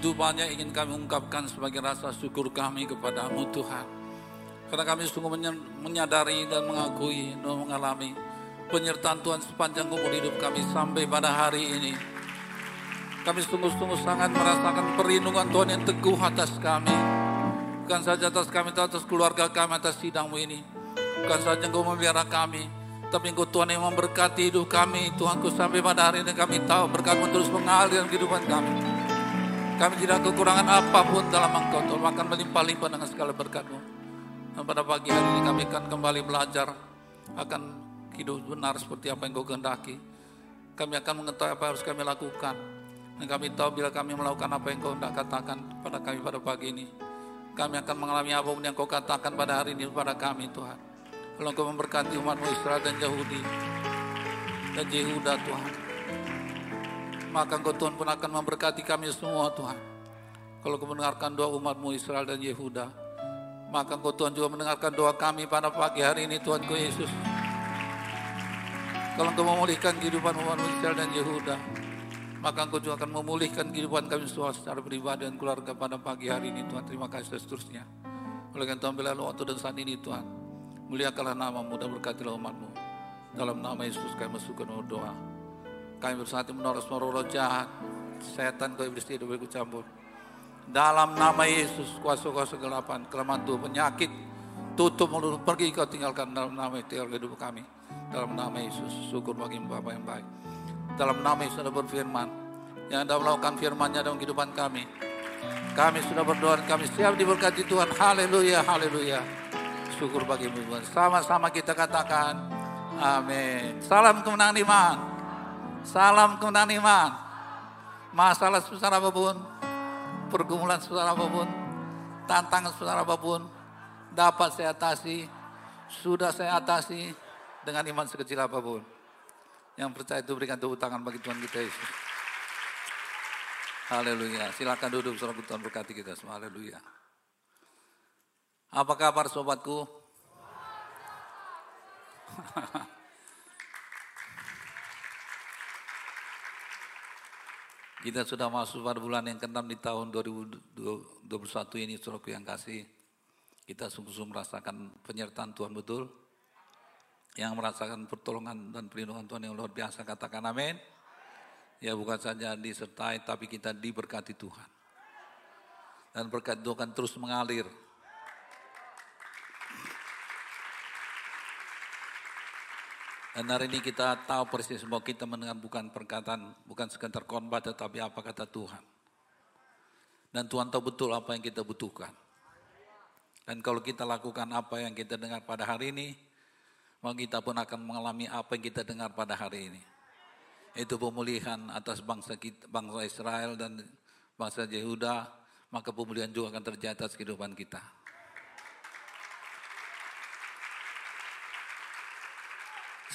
Begitu banyak ingin kami ungkapkan sebagai rasa syukur kami kepadamu Tuhan. Karena kami sungguh menyadari dan mengakui dan mengalami penyertaan Tuhan sepanjang umur hidup kami sampai pada hari ini. Kami sungguh-sungguh sangat merasakan perlindungan Tuhan yang teguh atas kami. Bukan saja atas kami, atas keluarga kami, atas sidangmu ini. Bukan saja engkau memelihara kami, tapi engkau Tuhan yang memberkati hidup kami. Tuhanku sampai pada hari ini kami tahu berkatmu terus mengalir dalam kehidupan kami. Kami tidak kekurangan apa pun dalam engkau Tuhan. Akan melimpah-limpah dengan segala berkatmu. Dan pada pagi hari ini kami akan kembali belajar. Akan hidup benar seperti apa yang kau kehendaki. Kami akan mengetahui apa yang harus kami lakukan. Dan kami tahu bila kami melakukan apa yang kau hendak katakan pada kami pada pagi ini. Kami akan mengalami apa pun yang kau katakan pada hari ini pada kami Tuhan. Kalau engkau memberkati umatmu Israel dan Yahudi. Dan Yehuda Tuhan maka engkau Tuhan pun akan memberkati kami semua Tuhan. Kalau kau mendengarkan doa umatmu Israel dan Yehuda, maka engkau Tuhan juga mendengarkan doa kami pada pagi hari ini Tuhan ku Yesus. Kalau engkau memulihkan kehidupan umatmu Israel dan Yehuda, maka engkau juga akan memulihkan kehidupan kami semua secara pribadi dan keluarga pada pagi hari ini Tuhan. Terima kasih dan seterusnya. Oleh karena Tuhan bila waktu dan saat ini Tuhan, muliakanlah namamu dan berkatilah umatmu. Dalam nama Yesus kami masukkan doa. Kami bersatu menolak semua roh jahat. Setan kau iblis tidak boleh campur. Dalam nama Yesus kuasa-kuasa kegelapan, kelemahan Tuhan, penyakit, tutup mulut, pergi kau tinggalkan dalam nama tinggal hidup kami. Dalam nama Yesus, syukur bagi Bapa yang baik. Dalam nama Yesus sudah berfirman, yang anda melakukan firmannya dalam kehidupan kami. Kami sudah berdoa kami siap diberkati Tuhan. Haleluya, haleluya. Syukur bagi Tuhan. Sama-sama kita katakan, amin. Salam kemenangan iman. Salam kemenangan iman. Masalah sebesar apa pun, pergumulan sebesar apa pun, tantangan sebesar apa pun, dapat saya atasi, sudah saya atasi dengan iman sekecil apa pun. Yang percaya itu berikan tepuk tangan bagi Tuhan kita Yesus. Haleluya. Silakan duduk saudara Tuhan berkati kita semua. Haleluya. Apa kabar sobatku? Kita sudah masuk pada bulan yang ke-6 di tahun 2021 ini, saudaraku yang kasih. Kita sungguh-sungguh merasakan penyertaan Tuhan betul. Yang merasakan pertolongan dan perlindungan Tuhan yang luar biasa, katakan amin. Ya bukan saja disertai, tapi kita diberkati Tuhan. Dan berkat Tuhan terus mengalir Dan hari ini kita tahu persis bahwa kita mendengar bukan perkataan, bukan sekedar khotbah tetapi apa kata Tuhan. Dan Tuhan tahu betul apa yang kita butuhkan. Dan kalau kita lakukan apa yang kita dengar pada hari ini, maka kita pun akan mengalami apa yang kita dengar pada hari ini. Itu pemulihan atas bangsa kita, bangsa Israel dan bangsa Yehuda, maka pemulihan juga akan terjadi atas kehidupan kita.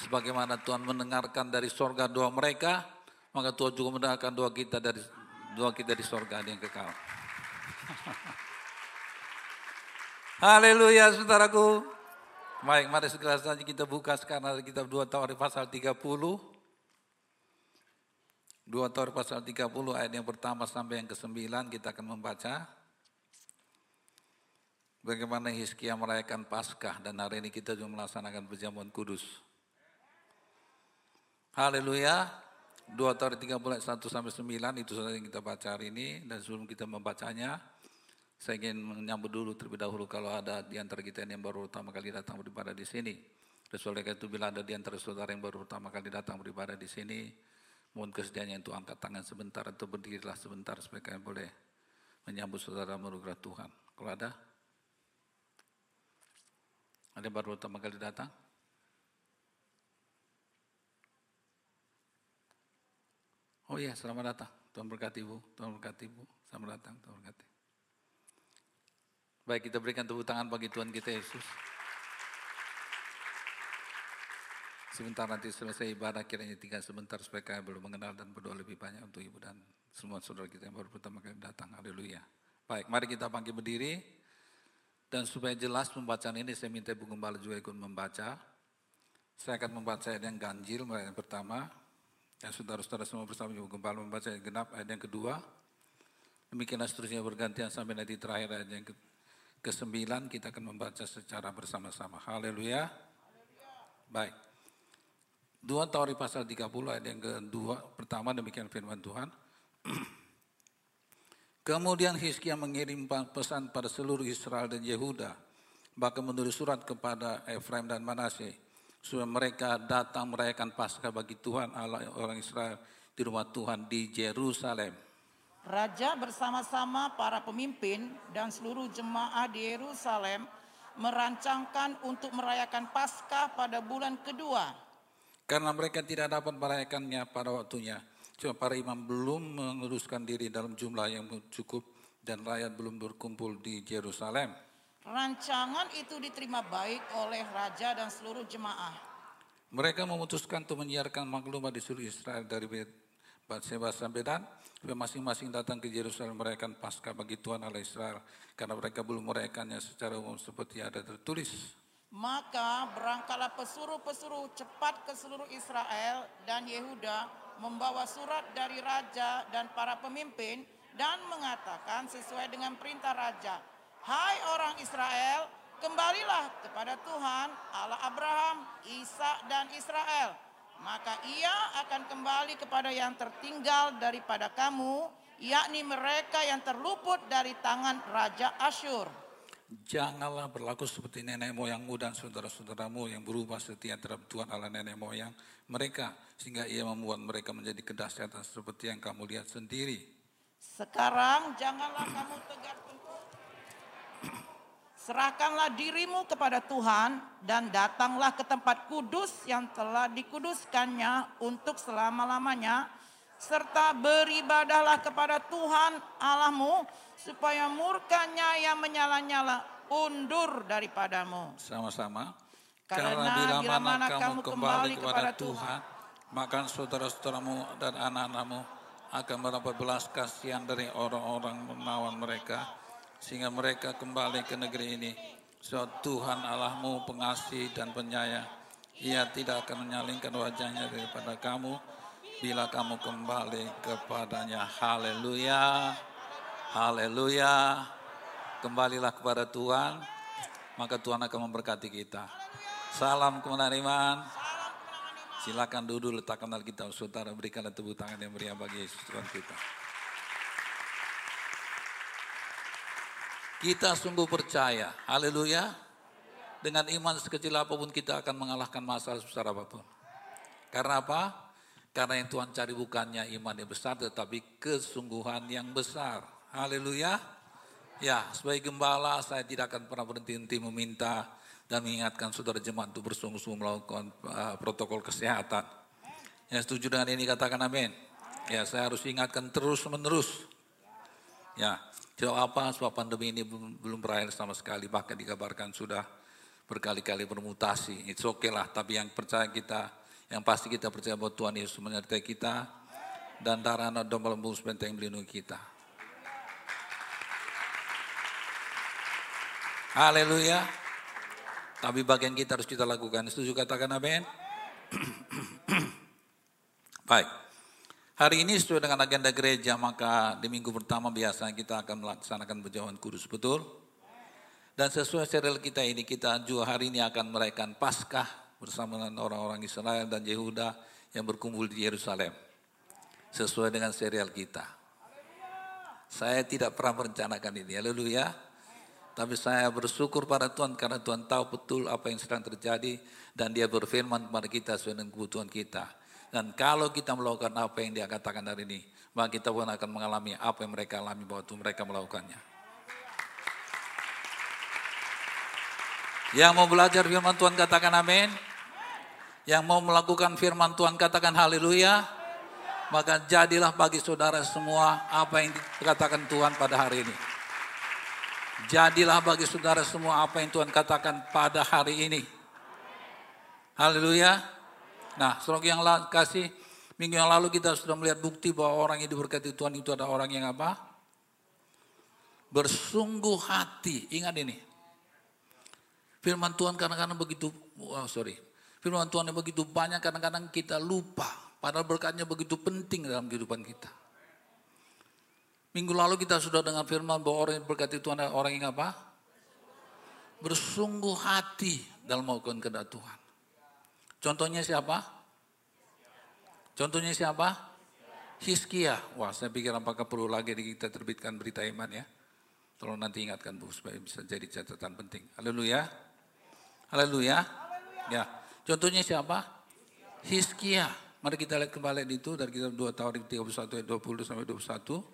Sebagaimana Tuhan mendengarkan dari sorga doa mereka, maka Tuhan juga mendengarkan doa kita dari doa kita di sorga yang kekal. Haleluya saudaraku. Baik, mari segera saja kita buka sekarang kita dua tahun pasal 30. Dua tahun pasal 30 ayat yang pertama sampai yang ke-9 kita akan membaca. Bagaimana Hizkia merayakan Paskah dan hari ini kita juga melaksanakan perjamuan kudus. Haleluya. 2 Taurus 30 ayat 1 sampai 9 itu saja yang kita baca hari ini dan sebelum kita membacanya saya ingin menyambut dulu terlebih dahulu kalau ada di antara kita yang baru pertama kali datang beribadah di sini. Oleh itu bila ada di antara saudara yang baru pertama kali datang beribadah di sini, mohon kesediaannya untuk angkat tangan sebentar atau berdirilah sebentar supaya kalian boleh menyambut saudara menugerah Tuhan. Kalau ada? Ada yang baru pertama kali datang? Oh iya, selamat datang. Tuhan berkati Ibu, Tuhan berkati Ibu. Selamat datang, Tuhan berkati. Baik, kita berikan tepuk tangan bagi Tuhan kita Yesus. Sebentar nanti selesai ibadah kiranya tinggal sebentar supaya kalian belum mengenal dan berdoa lebih banyak untuk ibu dan semua saudara kita yang baru pertama kali datang. Haleluya. Baik, mari kita panggil berdiri. Dan supaya jelas pembacaan ini saya minta Ibu Gembala juga ikut membaca. Saya akan membaca yang ganjil, yang pertama. Ya saudara-saudara semua bersama Ibu Gembala membaca ayat genap ayat yang kedua. Demikianlah seterusnya bergantian sampai nanti terakhir ayat yang ke, ke kita akan membaca secara bersama-sama. Haleluya. Baik. Dua Tauri pasal 30 ayat yang kedua, pertama demikian firman Tuhan. Kemudian Hizkia mengirim pesan pada seluruh Israel dan Yehuda, bahkan menulis surat kepada Efraim dan supaya mereka datang merayakan Paskah bagi Tuhan Allah orang Israel di rumah Tuhan di Jerusalem. Raja bersama-sama para pemimpin dan seluruh jemaah di Yerusalem merancangkan untuk merayakan Paskah pada bulan kedua. Karena mereka tidak dapat merayakannya pada waktunya Cuma para imam belum menguruskan diri dalam jumlah yang cukup dan rakyat belum berkumpul di Yerusalem. Rancangan itu diterima baik oleh raja dan seluruh jemaah. Mereka memutuskan untuk menyiarkan maklumat di seluruh Israel dari Batseba sampai Dan, masing-masing datang ke Yerusalem merayakan Paskah bagi Tuhan Allah Israel, karena mereka belum merayakannya secara umum seperti ada tertulis. Maka berangkatlah pesuruh-pesuruh cepat ke seluruh Israel dan Yehuda membawa surat dari raja dan para pemimpin dan mengatakan sesuai dengan perintah raja, "Hai orang Israel, kembalilah kepada Tuhan Allah Abraham, Isa dan Israel. Maka ia akan kembali kepada yang tertinggal daripada kamu, yakni mereka yang terluput dari tangan raja Asyur." Janganlah berlaku seperti nenek moyangmu dan saudara-saudaramu yang berubah setia terhadap Tuhan Allah nenek moyang mereka. Sehingga ia membuat mereka menjadi kedahsyatan seperti yang kamu lihat sendiri. Sekarang janganlah kamu tengkuk. Serahkanlah dirimu kepada Tuhan dan datanglah ke tempat kudus yang telah dikuduskannya untuk selama-lamanya. Serta beribadahlah kepada Tuhan Allahmu supaya murkanya yang menyala-nyala undur daripadamu. Sama-sama. Karena, Karena bila mana kamu kembali kepada Tuhan, maka saudara-saudaramu dan anak-anakmu akan mendapat belas kasihan dari orang-orang menawan mereka, sehingga mereka kembali ke negeri ini. Sebab Tuhan Allahmu pengasih dan penyayang, ia tidak akan menyalingkan wajahnya daripada kamu bila kamu kembali kepadanya. Haleluya. Haleluya. Kembalilah kepada Tuhan, maka Tuhan akan memberkati kita. Salam kemenangan iman. Silakan duduk letakkan Alkitab saudara berikanlah tepuk tangan yang meriah bagi Yesus Tuhan kita. Kita sungguh percaya, haleluya. Dengan iman sekecil apa pun kita akan mengalahkan masalah sebesar apa pun. Karena apa? Karena yang Tuhan cari bukannya iman yang besar tetapi kesungguhan yang besar. Haleluya. Ya, sebagai gembala saya tidak akan pernah berhenti-henti meminta dan mengingatkan saudara jemaat untuk bersungguh-sungguh melakukan uh, protokol kesehatan. Yang setuju dengan ini katakan amin. Ya, saya harus ingatkan terus-menerus. Ya, tidak apa sebab pandemi ini belum, belum berakhir sama sekali. Bahkan dikabarkan sudah berkali-kali bermutasi. It's okay lah, tapi yang percaya kita, yang pasti kita percaya bahwa Tuhan Yesus menyertai kita dan darah anak domba lembu sebentar yang melindungi kita. Haleluya. Tapi bagian kita harus kita lakukan. Setuju katakan amin? Baik. Hari ini sesuai dengan agenda gereja, maka di minggu pertama biasa kita akan melaksanakan berjauhan kudus. Betul? Dan sesuai serial kita ini, kita juga hari ini akan merayakan Paskah bersama dengan orang-orang Israel dan Yehuda yang berkumpul di Yerusalem. Sesuai dengan serial kita. Saya tidak pernah merencanakan ini. Haleluya. Tapi saya bersyukur pada Tuhan karena Tuhan tahu betul apa yang sedang terjadi dan dia berfirman kepada kita sesuai dengan kebutuhan kita. Dan kalau kita melakukan apa yang dia katakan hari ini, maka kita pun akan mengalami apa yang mereka alami waktu mereka melakukannya. Yang mau belajar firman Tuhan katakan amin. Yang mau melakukan firman Tuhan katakan haleluya. Maka jadilah bagi saudara semua apa yang dikatakan Tuhan pada hari ini. Jadilah bagi saudara semua apa yang Tuhan katakan pada hari ini. Haleluya. Nah, saudara yang kasih, minggu yang lalu kita sudah melihat bukti bahwa orang yang diberkati Tuhan itu adalah orang yang apa? Bersungguh hati. Ingat ini. Firman Tuhan kadang-kadang begitu, oh sorry. Firman Tuhan yang begitu banyak kadang-kadang kita lupa. Padahal berkatnya begitu penting dalam kehidupan kita. Minggu lalu kita sudah dengar firman bahwa orang yang berkati Tuhan adalah orang yang apa? Bersungguh hati dalam melakukan kehendak Tuhan. Contohnya siapa? Contohnya siapa? Hiskia. Wah, saya pikir apakah perlu lagi kita terbitkan berita iman ya? Tolong nanti ingatkan Bu supaya bisa jadi catatan penting. Haleluya. Haleluya. Ya. Contohnya siapa? Hiskia. Mari kita lihat kembali itu dari kitab 2 tahun 31 ayat 20 sampai 21.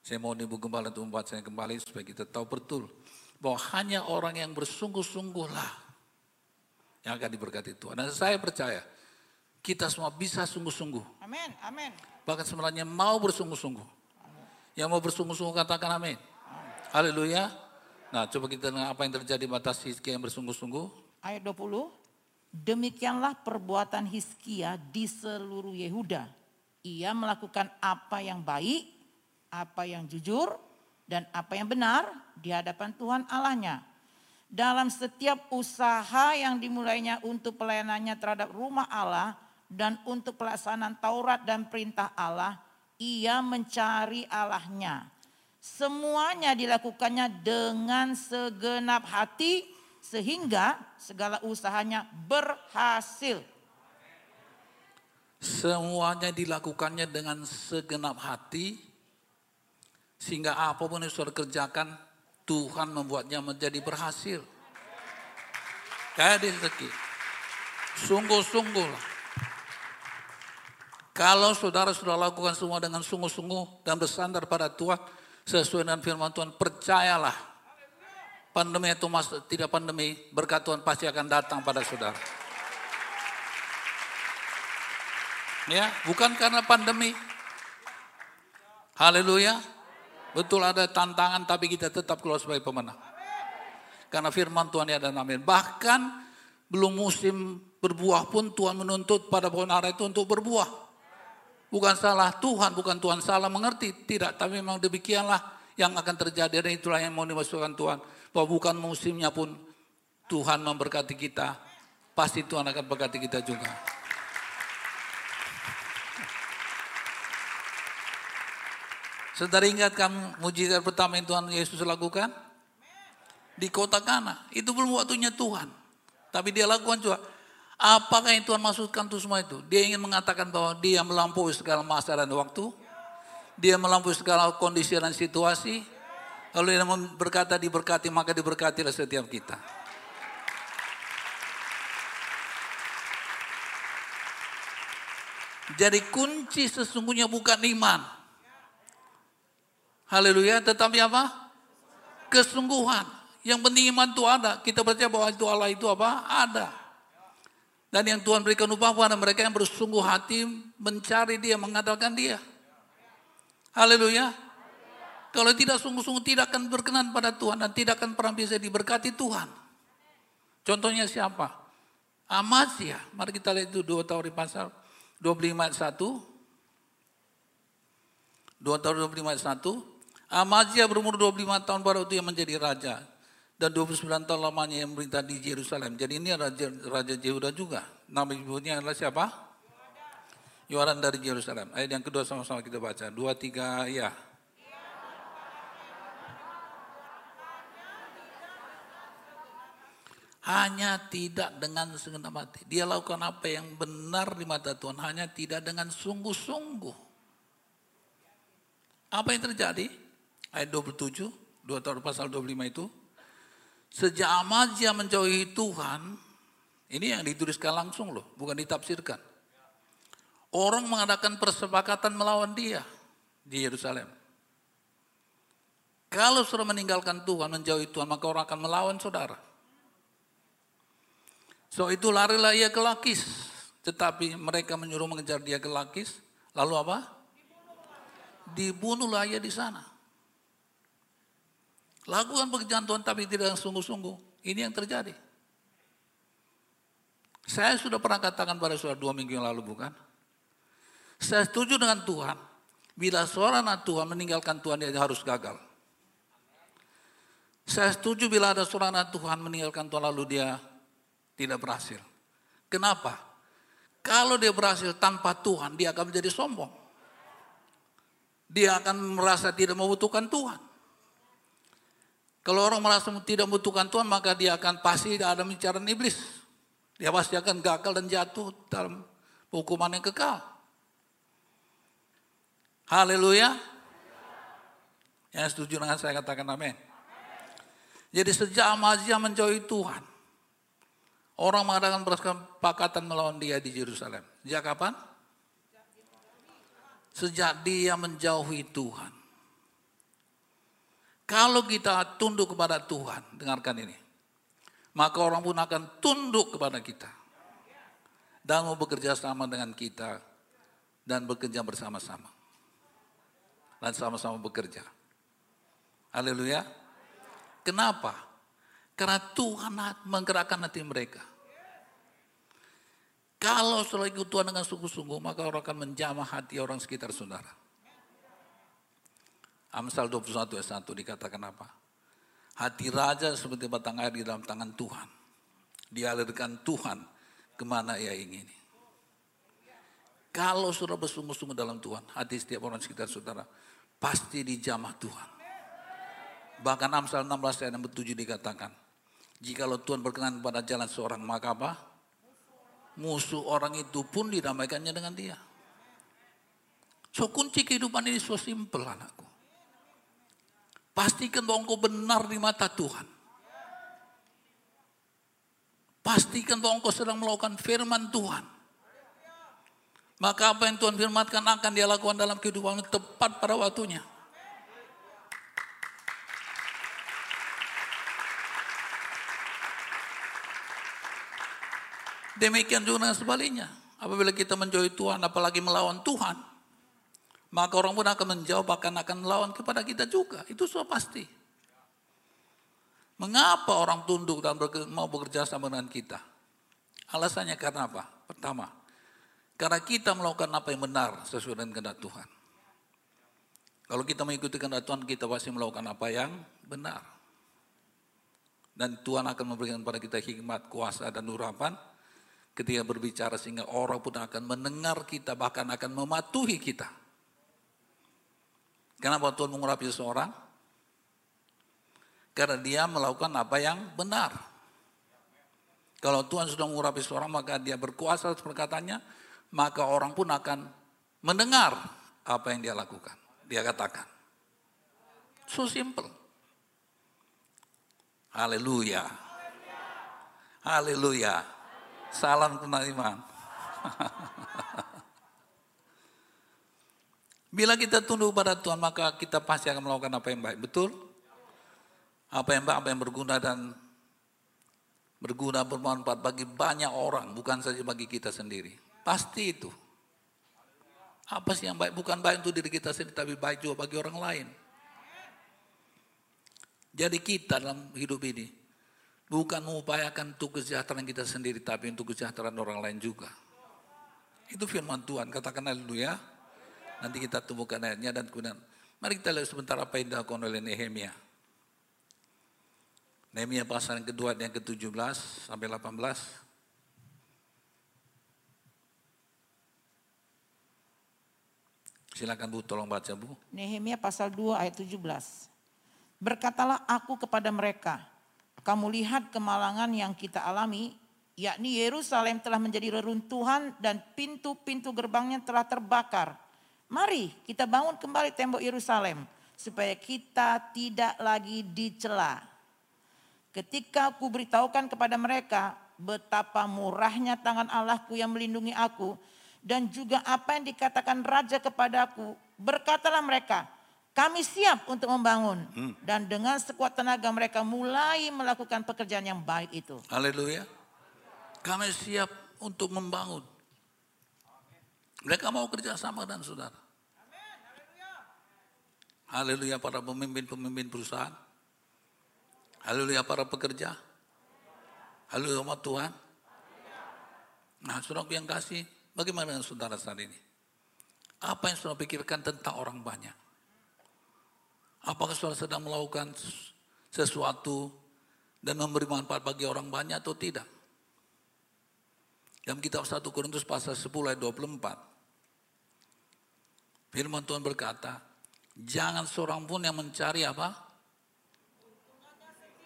Saya mau ibu gembala untuk membuat saya kembali supaya kita tahu betul bahwa hanya orang yang bersungguh-sungguhlah yang akan diberkati Tuhan. Dan saya percaya kita semua bisa sungguh-sungguh. Amin, amin. Bahkan sebenarnya mau bersungguh-sungguh. Yang mau bersungguh-sungguh katakan amin. Haleluya. Nah coba kita dengar apa yang terjadi batas Hizkia yang bersungguh-sungguh. Ayat 20. Demikianlah perbuatan Hizkia di seluruh Yehuda. Ia melakukan apa yang baik apa yang jujur dan apa yang benar di hadapan Tuhan Allahnya. Dalam setiap usaha yang dimulainya untuk pelayanannya terhadap rumah Allah dan untuk pelaksanaan Taurat dan perintah Allah, ia mencari Allahnya. Semuanya dilakukannya dengan segenap hati sehingga segala usahanya berhasil. Semuanya dilakukannya dengan segenap hati sehingga apa pun yang saudara kerjakan, Tuhan membuatnya menjadi berhasil. Kayak rezeki. Sungguh-sungguh Kalau saudara sudah lakukan semua dengan sungguh-sungguh dan bersandar pada Tuhan, sesuai dengan firman Tuhan, percayalah. Pandemi itu mas, tidak pandemi, berkat Tuhan pasti akan datang pada saudara. Ya, bukan karena pandemi. Haleluya. Betul ada tantangan tapi kita tetap keluar sebagai pemenang. Karena firman Tuhan ada amin. Bahkan belum musim berbuah pun Tuhan menuntut pada pohon ara itu untuk berbuah. Bukan salah Tuhan, bukan Tuhan salah mengerti. Tidak, tapi memang demikianlah yang akan terjadi. Dan itulah yang mau dimasukkan Tuhan. Bahwa bukan musimnya pun Tuhan memberkati kita. Pasti Tuhan akan berkati kita juga. Saudara ingat kamu mujizat pertama yang Tuhan Yesus lakukan? Di kota Kana. Itu belum waktunya Tuhan. Tapi dia lakukan juga. Apakah yang Tuhan maksudkan itu semua itu? Dia ingin mengatakan bahwa dia melampaui segala masa dan waktu. Dia melampaui segala kondisi dan situasi. Lalu dia berkata diberkati maka diberkatilah setiap kita. Jadi kunci sesungguhnya bukan iman. Haleluya, tetapi apa? Kesungguhan. Yang penting iman itu ada. Kita percaya bahwa itu Allah itu apa? Ada. Dan yang Tuhan berikan upah kepada mereka yang bersungguh hati mencari dia, mengandalkan dia. Haleluya. Kalau tidak sungguh-sungguh tidak akan berkenan pada Tuhan dan tidak akan pernah bisa diberkati Tuhan. Contohnya siapa? Amazia. Mari kita lihat itu dua tahun di pasal 25 ayat 1. 2 tahun 25 ayat 1. Amazia berumur 25 tahun pada waktu yang menjadi raja. Dan 29 tahun lamanya yang memerintah di Yerusalem. Jadi ini Raja, Raja Yehuda juga. Nama ibunya adalah siapa? Yohanan dari Yerusalem. Ayat yang kedua sama-sama kita baca. Dua, tiga, ya. Hanya tidak dengan segenap hati. Dia lakukan apa yang benar di mata Tuhan. Hanya tidak dengan sungguh-sungguh. Apa yang terjadi? Ayat 27, 2 tahun pasal 25 itu. Sejak Amazia menjauhi Tuhan, ini yang dituliskan langsung loh, bukan ditafsirkan. Orang mengadakan persepakatan melawan dia di Yerusalem. Kalau sudah meninggalkan Tuhan, menjauhi Tuhan, maka orang akan melawan saudara. So itu larilah ia ke Lakis. Tetapi mereka menyuruh mengejar dia ke Lakis. Lalu apa? Dibunuhlah ia di sana. Lakukan pekerjaan Tuhan tapi tidak sungguh-sungguh. Ini yang terjadi. Saya sudah pernah katakan pada saudara dua minggu yang lalu bukan? Saya setuju dengan Tuhan. Bila seorang anak Tuhan meninggalkan Tuhan dia harus gagal. Saya setuju bila ada seorang anak Tuhan meninggalkan Tuhan lalu dia tidak berhasil. Kenapa? Kalau dia berhasil tanpa Tuhan dia akan menjadi sombong. dia akan merasa tidak membutuhkan Tuhan. Kalau orang merasa tidak membutuhkan Tuhan, maka dia akan pasti ada bicara iblis. Dia pasti akan gagal dan jatuh dalam hukuman yang kekal. Haleluya. Yang setuju dengan saya katakan amin. Jadi sejak Amazia menjauhi Tuhan, orang mengadakan kesepakatan melawan dia di Yerusalem. Sejak kapan? Sejak dia menjauhi Tuhan. Kalau kita tunduk kepada Tuhan, dengarkan ini. Maka orang pun akan tunduk kepada kita. Dan mau bekerja sama dengan kita. Dan bekerja bersama-sama. Dan sama-sama bekerja. Haleluya. Kenapa? Karena Tuhan menggerakkan hati mereka. Kalau setelah ikut Tuhan dengan sungguh-sungguh, maka orang akan menjamah hati orang sekitar saudara. Amsal 21 ayat 1 dikatakan apa? Hati raja seperti batang air di dalam tangan Tuhan. Dialirkan Tuhan ke mana ia ingin. Kalau sudah bersungguh-sungguh dalam Tuhan, hati setiap orang sekitar saudara pasti dijamah Tuhan. Bahkan Amsal 16 ayat 7 dikatakan, jikalau Tuhan berkenan pada jalan seorang, maka apa? Musuh orang itu pun didamaikannya dengan dia. So kunci kehidupan ini so simple anakku. Pastikan bahwa engkau benar di mata Tuhan. Pastikan bahwa engkau sedang melakukan firman Tuhan. Maka apa yang Tuhan firmankan akan dia lakukan dalam kehidupan tepat pada waktunya. Demikian juga sebaliknya. Apabila kita menjauhi Tuhan, apalagi melawan Tuhan, maka orang pun akan menjawab bahkan akan melawan kepada kita juga. Itu sudah pasti. Mengapa orang tunduk dan mau bekerja sama dengan kita? Alasannya karena apa? Pertama, karena kita melakukan apa yang benar sesuai dengan kehendak Tuhan. Kalau kita mengikuti kehendak Tuhan, kita pasti melakukan apa yang benar. Dan Tuhan akan memberikan kepada kita hikmat, kuasa, dan urapan ketika berbicara sehingga orang pun akan mendengar kita, bahkan akan mematuhi kita. Kenapa Tuhan mengurapi seseorang? Karena dia melakukan apa yang benar. Kalau Tuhan sudah mengurapi seseorang maka dia berkuasa perkataannya, maka orang pun akan mendengar apa yang dia lakukan. Dia katakan. So simple. Haleluya. Haleluya. Salam kenal iman. Bila kita tunduk pada Tuhan maka kita pasti akan melakukan apa yang baik. Betul? Apa yang baik, apa yang berguna dan berguna bermanfaat bagi banyak orang. Bukan saja bagi kita sendiri. Pasti itu. Apa sih yang baik? Bukan baik untuk diri kita sendiri tapi baik juga bagi orang lain. Jadi kita dalam hidup ini bukan mengupayakan untuk kesejahteraan kita sendiri tapi untuk kesejahteraan orang lain juga. Itu firman Tuhan, katakan dulu ya. Nanti kita temukan ayatnya dan kemudian mari kita lihat sebentar apa yang dilakukan oleh Nehemia. Nehemia pasal yang kedua yang ke-17 sampai 18. Silakan Bu, tolong baca Bu. Nehemia pasal 2 ayat 17. Berkatalah aku kepada mereka, kamu lihat kemalangan yang kita alami, yakni Yerusalem telah menjadi reruntuhan dan pintu-pintu gerbangnya telah terbakar Mari kita bangun kembali tembok Yerusalem supaya kita tidak lagi dicela. Ketika aku beritahukan kepada mereka betapa murahnya tangan Allahku yang melindungi aku dan juga apa yang dikatakan raja kepadaku, berkatalah mereka, kami siap untuk membangun hmm. dan dengan sekuat tenaga mereka mulai melakukan pekerjaan yang baik itu. Haleluya. Kami siap untuk membangun. Mereka mau kerja sama dengan saudara. Haleluya para pemimpin-pemimpin perusahaan. Haleluya para pekerja. Haleluya umat Tuhan. Nah saudara yang kasih, bagaimana dengan saudara saat ini? Apa yang saudara pikirkan tentang orang banyak? Apakah saudara sedang melakukan sesuatu dan memberi manfaat bagi orang banyak atau tidak? Dalam kitab 1 Korintus pasal 10 ayat 24. Firman Tuhan berkata, Jangan seorang pun yang mencari apa?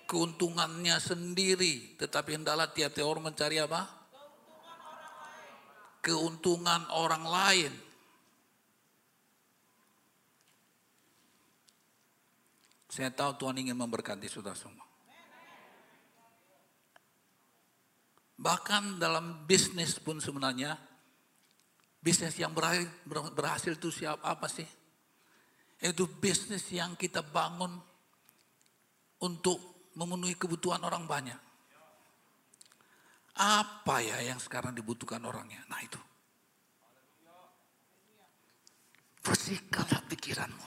Keuntungannya sendiri. Tetapi hendaklah tiap-tiap orang mencari apa? Keuntungan orang lain. Saya tahu Tuhan ingin memberkati saudara semua. Bahkan dalam bisnis pun sebenarnya, bisnis yang berhasil, berhasil itu siapa apa sih? Itu bisnis yang kita bangun untuk memenuhi kebutuhan orang banyak. Apa ya yang sekarang dibutuhkan orangnya? Nah itu. Bersihkanlah pikiranmu.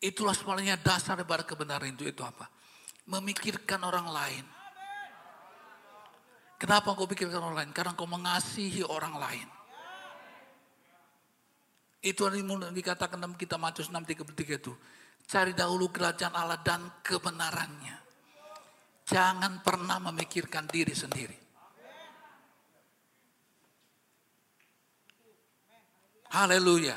Itulah sebenarnya dasar daripada kebenaran itu itu apa? Memikirkan orang lain. Kenapa kau pikirkan orang lain? Karena kau mengasihi orang lain. Itu yang dikatakan dalam kitab Matius 6:33 itu. Cari dahulu kerajaan Allah dan kebenarannya. Jangan pernah memikirkan diri sendiri. Haleluya.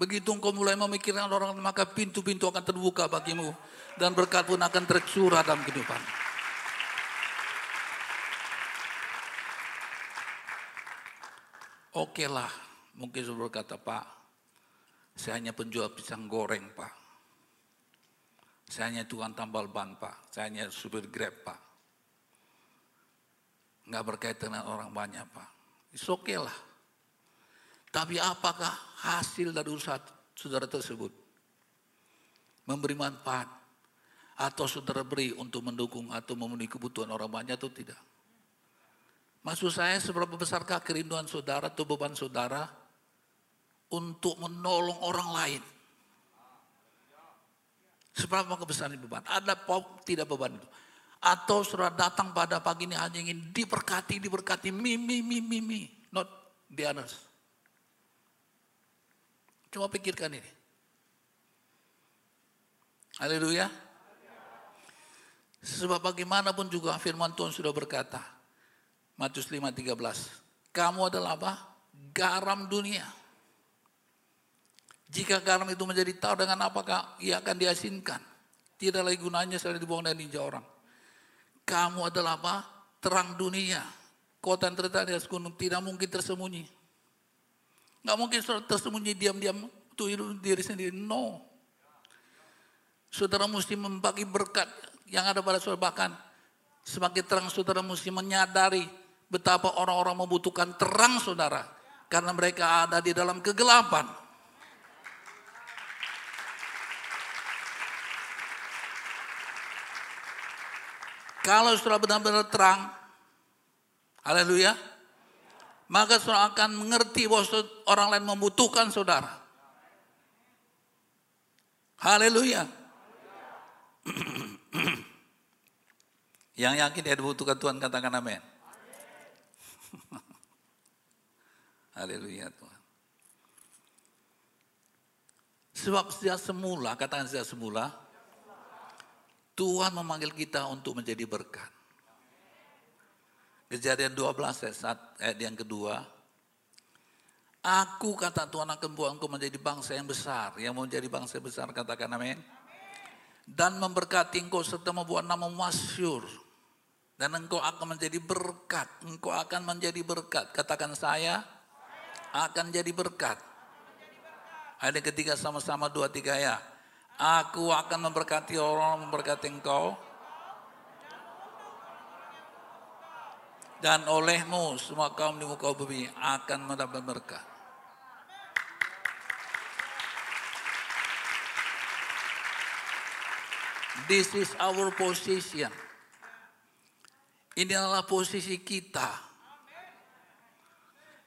Begitu engkau mulai memikirkan orang maka pintu-pintu akan terbuka bagimu. Dan berkat pun akan tercurah dalam kehidupan. Oke lah, mungkin sudah berkata Pak, saya hanya penjual pisang goreng Pak. Saya hanya tukang tambal ban Pak, saya hanya supir grab Pak. Nggak berkaitan dengan orang banyak Pak. It's okay lah. Tapi apakah hasil dari usaha saudara tersebut? Memberi manfaat atau saudara beri untuk mendukung atau memenuhi kebutuhan orang banyak atau tidak? Maksud saya seberapa besarkah kerinduan saudara atau beban saudara untuk menolong orang lain? Seberapa kebesaran beban? Ada tidak beban itu? Atau saudara datang pada pagi ini hanya ingin diberkati, diberkati, mi, mi, mi, mi, mi. Not the others. Cuma pikirkan ini. Haleluya. Sebab bagaimanapun juga firman Tuhan sudah berkata. Matius 5:13. Kamu adalah apa? Garam dunia. Jika garam itu menjadi tahu dengan apakah ia akan diasinkan. Tidak lagi gunanya selain dibuang dari ninja orang. Kamu adalah apa? Terang dunia. Kota yang terletak di atas gunung tidak mungkin tersembunyi. Nggak mungkin tersembunyi diam-diam untuk hidup diri sendiri. No. Saudara mesti membagi berkat yang ada pada saudara. Bahkan sebagai terang saudara mesti menyadari betapa orang-orang membutuhkan terang saudara. Karena mereka ada di dalam kegelapan. Kalau saudara benar-benar terang, haleluya, maka saudara akan mengerti bahwa orang lain membutuhkan saudara. Haleluya. Yang yakin dia dibutuhkan Tuhan katakan amin. Haleluya Tuhan. Sebab sejak semula, katakan sejak semula, Tuhan memanggil kita untuk menjadi berkat. Kejadian 12 ayat, ayat yang kedua. Aku kata Tuhan akan buat engkau menjadi bangsa yang besar. Yang mau menjadi bangsa yang besar katakan amin. Dan memberkati engkau serta membuat nama masyur. Dan engkau akan menjadi berkat. Engkau akan menjadi berkat. Katakan saya akan jadi berkat. Ada ketiga sama-sama dua tiga ya. Aku akan memberkati orang memberkati engkau dan olehmu semua kaum di muka bumi akan mendapat berkat. This is our position. Ini adalah posisi kita.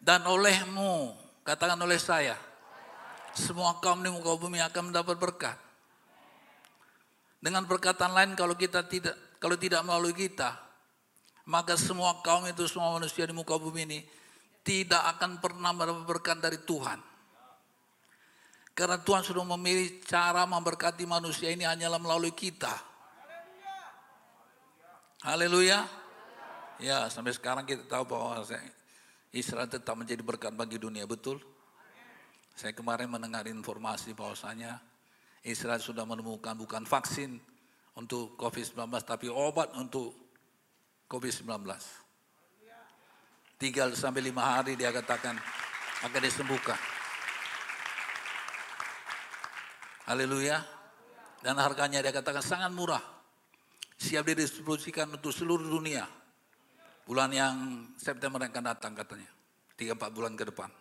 Dan olehmu, katakan oleh saya, semua kaum di muka bumi akan mendapat berkat. Dengan perkataan lain kalau kita tidak kalau tidak melalui kita, maka semua kaum itu, semua manusia di muka bumi ini tidak akan pernah mendapat berkat dari Tuhan. Karena Tuhan sudah memilih cara memberkati manusia ini hanyalah melalui kita. Haleluya. Ya, sampai sekarang kita tahu bahwa Israel tetap menjadi berkat bagi dunia, betul? Saya kemarin mendengar informasi bahwasanya Israel sudah menemukan bukan vaksin untuk COVID-19 tapi obat untuk COVID-19. Tiga sampai lima hari dia katakan akan disembuhkan. Haleluya. Dan harganya dia katakan sangat murah. Siap didistribusikan untuk seluruh dunia. Bulan yang September yang akan datang katanya. Tiga empat bulan ke depan.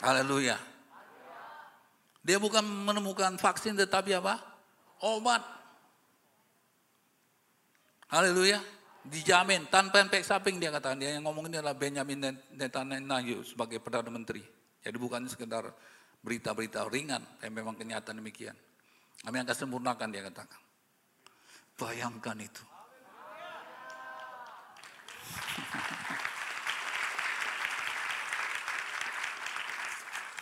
Haleluya. Dia bukan menemukan vaksin tetapi apa? Obat. Haleluya. Dijamin tanpa efek samping dia katakan. Dia yang ngomong ini adalah Benjamin Netanyahu sebagai Perdana Menteri. Jadi bukan sekedar berita-berita ringan. Yang memang kenyataan demikian. Kami akan sempurnakan dia katakan. Bayangkan itu.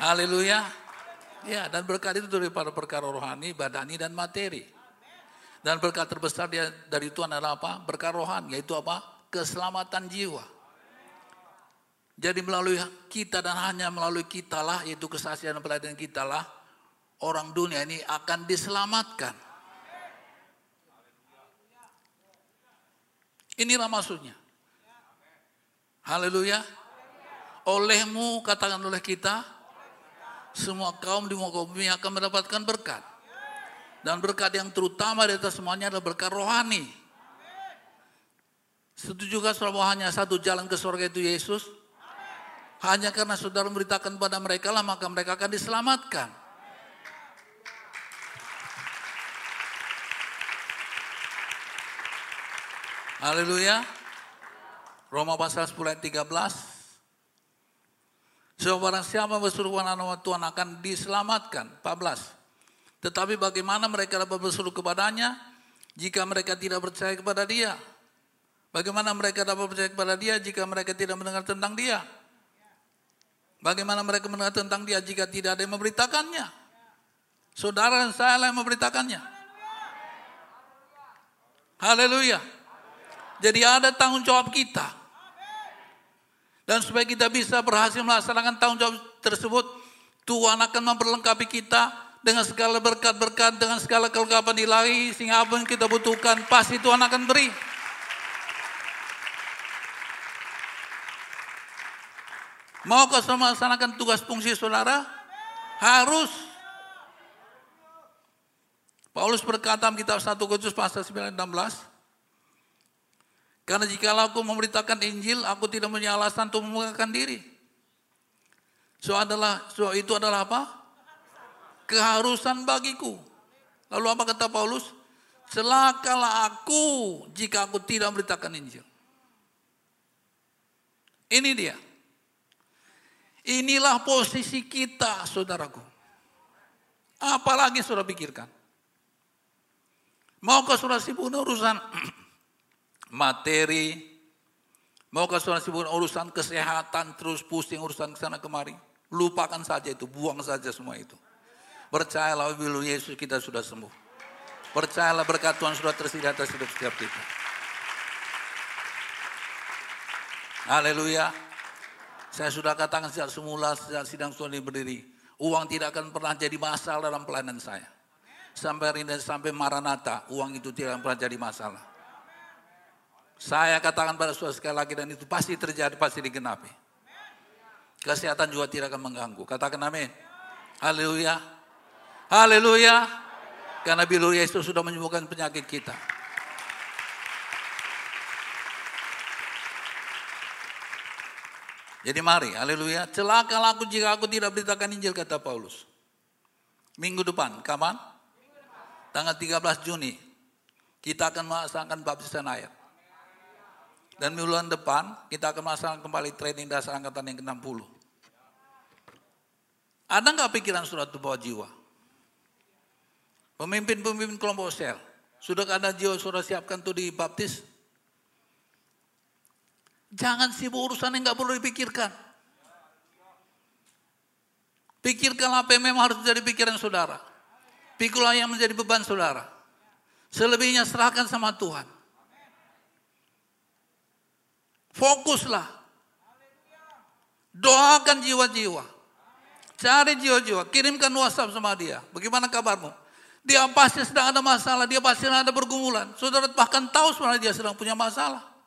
Haleluya. Ya, dan berkat itu daripada perkara rohani, badani, dan materi. Dan berkat terbesar dia dari Tuhan adalah apa? Berkat rohani, yaitu apa? Keselamatan jiwa. Jadi melalui kita dan hanya melalui kita lah, yaitu kesaksian dan pelayanan kita lah, orang dunia ini akan diselamatkan. Inilah maksudnya. Haleluya. Olehmu katakan oleh kita, semua kaum di muka bumi akan mendapatkan berkat. Dan berkat yang terutama di atas semuanya adalah berkat rohani. Setuju juga hanya satu jalan ke surga itu Yesus? Hanya karena saudara memberitakan pada mereka lah maka mereka akan diselamatkan. Haleluya. Roma pasal 10 ayat 13. Sebab barang siapa berseru nama Tuhan akan diselamatkan. 14. Tetapi bagaimana mereka dapat berseru kepadanya jika mereka tidak percaya kepada dia? Bagaimana mereka dapat percaya kepada dia jika mereka tidak mendengar tentang dia? Bagaimana mereka mendengar tentang dia jika tidak ada yang memberitakannya? Saudara dan saya yang memberitakannya. Haleluya. Jadi ada tanggung jawab kita. Dan supaya kita bisa berhasil melaksanakan tanggung jawab tersebut, Tuhan akan memperlengkapi kita dengan segala berkat-berkat, dengan segala kelengkapan ilahi, sehingga apa yang kita butuhkan, pasti Tuhan akan beri. Mau kau melaksanakan tugas fungsi saudara? Harus. Paulus berkata dalam kitab 1 Korintus pasal 9 16, karena jika aku memberitakan Injil, aku tidak punya alasan untuk memegahkan diri. So adalah, so itu adalah apa? Keharusan bagiku. Lalu apa kata Paulus? Celakalah aku jika aku tidak memberitakan Injil. Ini dia. Inilah posisi kita, saudaraku. Apalagi saudara pikirkan. Mau ke saudara sibuk urusan materi, mau ke saudara sibuk urusan kesehatan, terus pusing urusan ke sana kemari. Lupakan saja itu, buang saja semua itu. Percayalah bila Yesus kita sudah sembuh. Percayalah berkat Tuhan sudah tersedia atas hidup setiap kita. Haleluya. Saya sudah katakan sejak semula, sejak sidang ini berdiri. Uang tidak akan pernah jadi masalah dalam pelayanan saya. Sampai hari ini, sampai Maranatha, uang itu tidak akan pernah jadi masalah. Saya katakan pada saudara sekali lagi dan itu pasti terjadi, pasti digenapi. Kesehatan juga tidak akan mengganggu. Katakan amin. Haleluya. Haleluya. Karena bila Yesus sudah menyembuhkan penyakit kita. Jadi mari, haleluya. Celaka aku jika aku tidak beritakan Injil, kata Paulus. Minggu depan, kapan? Tanggal 13 Juni. Kita akan melaksanakan baptisan air. Dan bulan depan kita akan melaksanakan kembali training dasar angkatan yang ke-60. Ada nggak pikiran surat itu bawa jiwa? Pemimpin-pemimpin kelompok sel. Sudah ada jiwa sudah siapkan tuh di baptis? Jangan sibuk urusan yang nggak perlu dipikirkan. Pikirkan apa yang memang harus menjadi pikiran saudara. Pikirlah yang menjadi beban saudara. Selebihnya serahkan sama Tuhan. Fokuslah. Doakan jiwa-jiwa. Cari jiwa-jiwa. Kirimkan WhatsApp sama dia. Bagaimana kabarmu? Dia pasti sedang ada masalah. Dia pasti sedang ada pergumulan. Saudara bahkan tahu sebenarnya dia sedang punya masalah.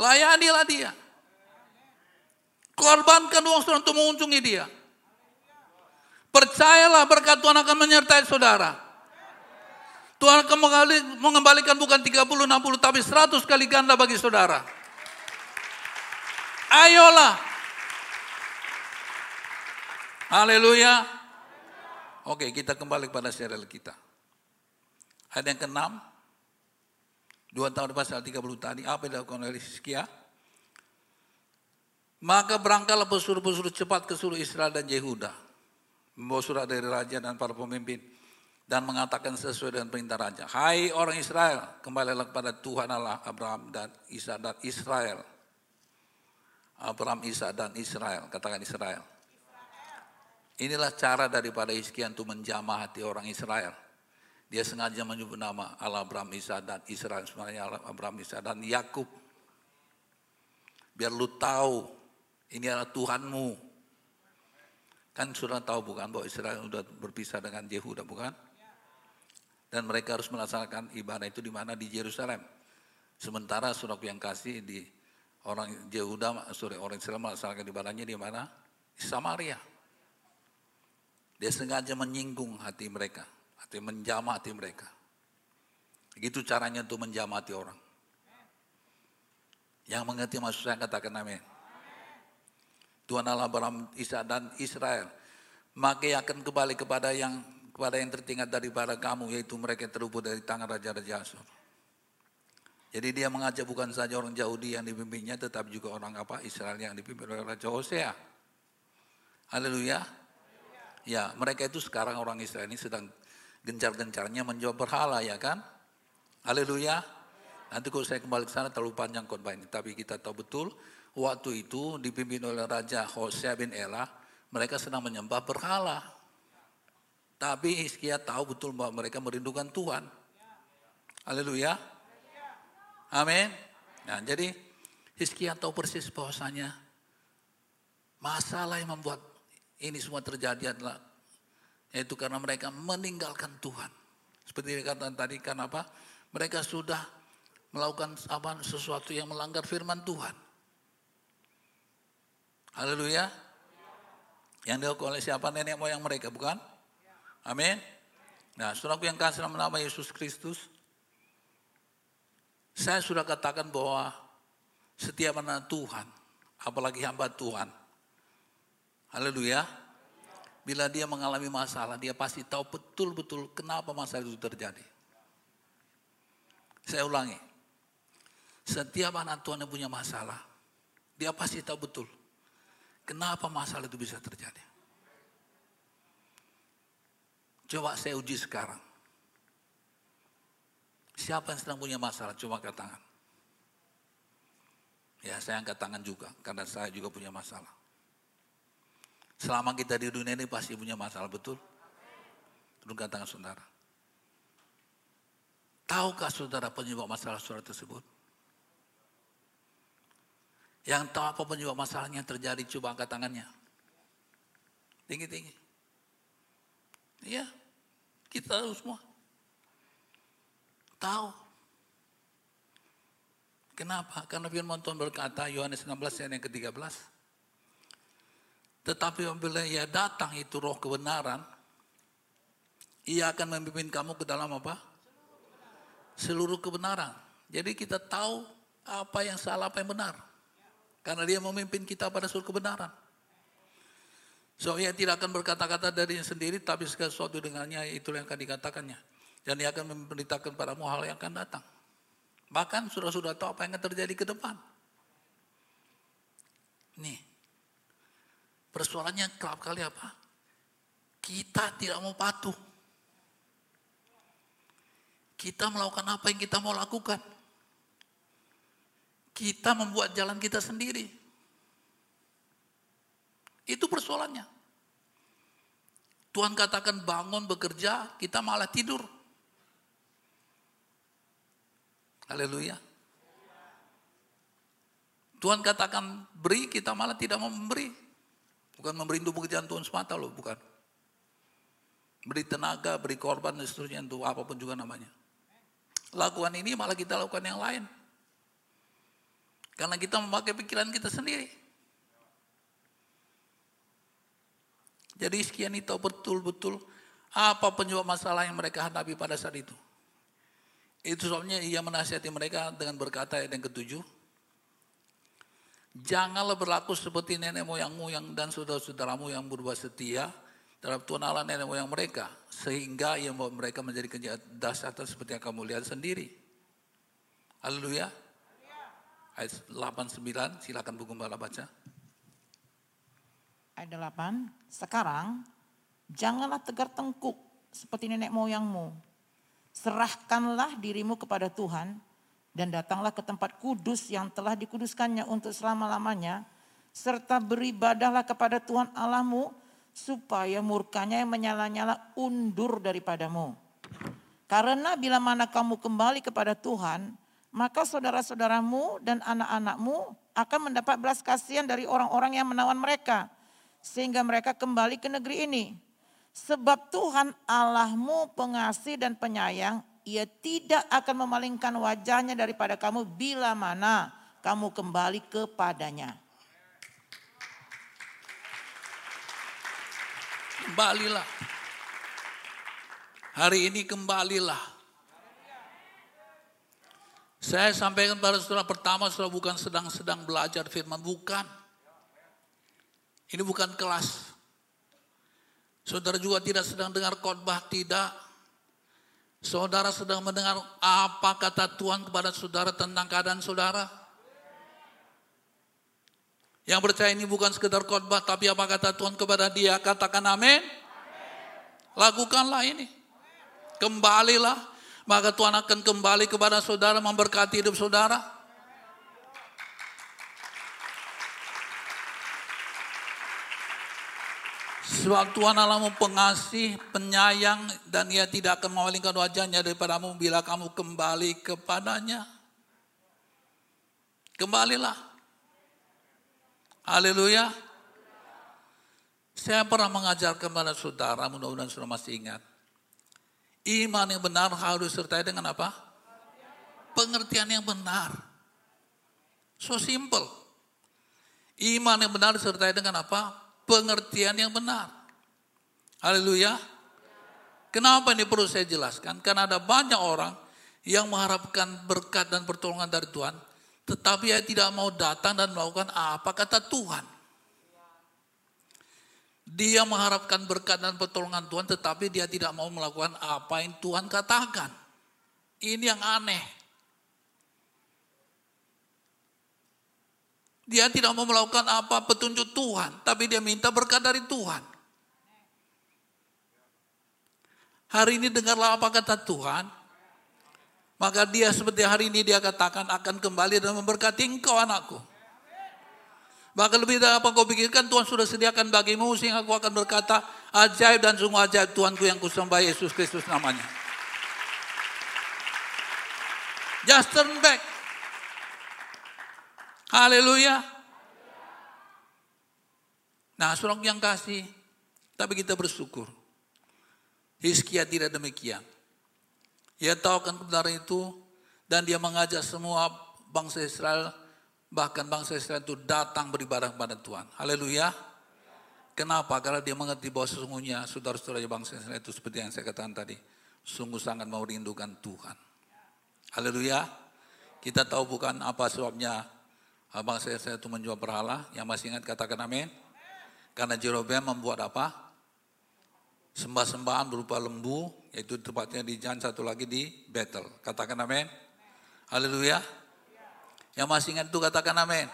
Layanilah dia. Korbankan uang saudara untuk mengunjungi dia. Percayalah berkat Tuhan akan menyertai saudara. Tuhan akan mengembalikan bukan 30, 60, tapi 100 kali ganda bagi saudara. Ayolah. Haleluya. Oke, kita kembali kepada serial kita. Ada yang keenam. Dua tahun di pasal 30 tadi. Apa yang dilakukan oleh Hizkia? Maka berangkatlah pesuruh-pesuruh cepat ke seluruh Israel dan Yehuda membawa surat dari raja dan para pemimpin dan mengatakan sesuai dengan perintah raja. Hai orang Israel, kembalilah kepada Tuhan Allah Abraham dan Isa dan Israel. Abraham, Isa dan Israel, katakan Israel. Inilah cara daripada Hizkia untuk menjamah hati orang Israel. Dia sengaja menyebut nama Allah Abraham, Isa dan Israel. Sebenarnya Allah Abraham, Isa dan Yakub. Biar lu tahu ini adalah Tuhanmu, Kan sudah tahu bukan bahwa Israel sudah berpisah dengan Yehuda bukan? Dan mereka harus melaksanakan ibadah itu di mana di Yerusalem. Sementara surat yang kasih di orang Yehuda, sorry, orang Israel melaksanakan ibadahnya di mana? Di Samaria. Dia sengaja menyinggung hati mereka, hati menjamah hati mereka. Begitu caranya untuk menjamah hati orang. Yang mengerti maksud saya katakan amin. Tuhan Allah Abraham, Isa dan Israel. Maka akan kembali kepada yang kepada yang tertinggal daripada kamu yaitu mereka yang terubur dari tangan raja-raja Asur. Jadi dia mengajak bukan saja orang Yahudi yang dipimpinnya tetapi juga orang apa Israel yang dipimpin oleh Raja Hosea. Haleluya. Ya, mereka itu sekarang orang Israel ini sedang gencar-gencarnya menjual berhala ya kan? Haleluya. Nanti kalau saya kembali ke sana terlalu panjang khotbah ini, tapi kita tahu betul Waktu itu dipimpin oleh Raja Hosea bin Elah, mereka sedang menyembah berhala. Tapi Hizkia tahu betul bahwa mereka merindukan Tuhan. Haleluya. Amin. Nah, jadi Hizkia tahu persis bahwasanya masalah yang membuat ini semua terjadi adalah yaitu karena mereka meninggalkan Tuhan. Seperti dikatakan tadi kenapa? Mereka sudah melakukan apa sesuatu yang melanggar firman Tuhan. Haleluya. Yang dilakukan oleh siapa? Nenek moyang mereka, bukan? Amin. Nah, saudaraku yang kasih nama nama Yesus Kristus, saya sudah katakan bahwa setiap anak Tuhan, apalagi hamba Tuhan, haleluya, bila dia mengalami masalah, dia pasti tahu betul-betul kenapa masalah itu terjadi. Saya ulangi, setiap anak Tuhan yang punya masalah, dia pasti tahu betul Kenapa masalah itu bisa terjadi? Coba saya uji sekarang. Siapa yang sedang punya masalah? Coba angkat tangan. Ya, saya angkat tangan juga karena saya juga punya masalah. Selama kita di dunia ini pasti punya masalah, betul? Tundukkan tangan saudara. Tahukah saudara penyebab masalah saudara tersebut? Yang tahu apa penyebab masalahnya terjadi, coba angkat tangannya. Tinggi-tinggi. Iya, kita semua. Tahu. Kenapa? Karena firman Tuhan berkata, Yohanes 16 ayat yang ke-13. Tetapi apabila ia datang itu roh kebenaran, ia akan memimpin kamu ke dalam apa? Seluruh kebenaran. Jadi kita tahu apa yang salah, apa yang benar. Karena dia memimpin kita pada suatu kebenaran. So, ia tidak akan berkata-kata dari sendiri, tapi segala sesuatu dengannya, itu yang akan dikatakannya. Dan dia akan memberitakan padamu hal yang akan datang. Bahkan sudah-sudah tahu apa yang akan terjadi ke depan. Nih, persoalannya kerap kali apa? Kita tidak mau patuh. Kita melakukan apa yang kita mau lakukan. Kita membuat jalan kita sendiri. Itu persoalannya. Tuhan katakan bangun bekerja, kita malah tidur. Haleluya. Tuhan katakan beri, kita malah tidak mau memberi. Bukan memberi untuk pekerjaan Tuhan semata loh, bukan. Beri tenaga, beri korban, dan seterusnya, untuk apa pun juga namanya. Lakukan ini malah kita lakukan yang lain. Karena kita memakai pikiran kita sendiri. Jadi sekian itu betul-betul apa penyebab masalah yang mereka hadapi pada saat itu. Itu sebabnya ia menasihati mereka dengan berkata yang ketujuh. Janganlah berlaku seperti nenek moyangmu yang dan saudara-saudaramu yang berbuat setia terhadap Tuhan Allah nenek moyang mereka. Sehingga ia membuat mereka menjadi kejahat dasar seperti yang kamu lihat sendiri. Haleluya. Ayat 89, silakan buku Mbak baca. Ayat 8, sekarang janganlah tegar tengkuk seperti nenek moyangmu. Serahkanlah dirimu kepada Tuhan dan datanglah ke tempat kudus yang telah dikuduskannya untuk selama-lamanya, serta beribadahlah kepada Tuhan Allahmu, supaya murkanya yang menyala-nyala undur daripadamu. Karena bila mana kamu kembali kepada Tuhan, maka saudara-saudaramu dan anak-anakmu akan mendapat belas kasihan dari orang-orang yang menawan mereka. Sehingga mereka kembali ke negeri ini. Sebab Tuhan Allahmu pengasih dan penyayang, ia tidak akan memalingkan wajahnya daripada kamu bila mana kamu kembali kepadanya. Kembalilah. Hari ini kembalilah. Saya sampaikan pada saudara pertama, saudara bukan sedang-sedang belajar firman, bukan. Ini bukan kelas. Saudara juga tidak sedang dengar khotbah, tidak. Saudara sedang mendengar apa kata Tuhan kepada saudara tentang keadaan saudara? Yang percaya ini bukan sekedar khotbah, tapi apa kata Tuhan kepada dia? Katakan amin. Lakukanlah ini. Kembalilah, maka Tuhan akan kembali kepada saudara memberkati hidup saudara. Sebab Tuhan Allahmu pengasih, penyayang, dan ia tidak akan memalingkan wajahnya daripadamu bila kamu kembali kepadanya. Kembalilah. Haleluya. Saya pernah mengajarkan kepada saudara, mudah-mudahan saudara masih ingat. Iman yang benar harus disertai dengan apa? Pengertian yang benar. So simple. Iman yang benar disertai dengan apa? Pengertian yang benar. Haleluya. Kenapa ini perlu saya jelaskan? Karena ada banyak orang yang mengharapkan berkat dan pertolongan dari Tuhan, tetapi ia tidak mau datang dan melakukan apa kata Tuhan. Dia mengharapkan berkat dan pertolongan Tuhan, tetapi dia tidak mau melakukan apa yang Tuhan katakan. Ini yang aneh. Dia tidak mau melakukan apa petunjuk Tuhan, tapi dia minta berkat dari Tuhan. Hari ini dengarlah apa kata Tuhan. Maka dia seperti hari ini dia katakan akan kembali dan memberkati engkau anakku. Bahkan lebih dari apa kau pikirkan Tuhan sudah sediakan bagimu sehingga aku akan berkata ajaib dan sungguh ajaib Tuhanku yang kusembah Yesus Kristus namanya. Just turn back. Haleluya. Nah, surat yang kasih, tapi kita bersyukur. Hizkia tidak demikian. Ia tahu akan kebenaran itu dan dia mengajak semua bangsa Israel, bahkan bangsa Israel itu datang beribadah kepada Tuhan. Haleluya. Kenapa? Karena dia mengerti bahwa sesungguhnya saudara-saudara bangsa Israel itu seperti yang saya katakan tadi, sungguh sangat mau rindukan Tuhan. Haleluya. Kita tahu bukan apa sebabnya bangsa Israel itu menjual berhala. Yang masih ingat katakan amin. Karena Jerobeam membuat apa? Sembah-sembahan berupa lembu, yaitu tepatnya di Jan, satu lagi di Betel. Katakan amin. Haleluya. Yang masih ingat itu katakan amin.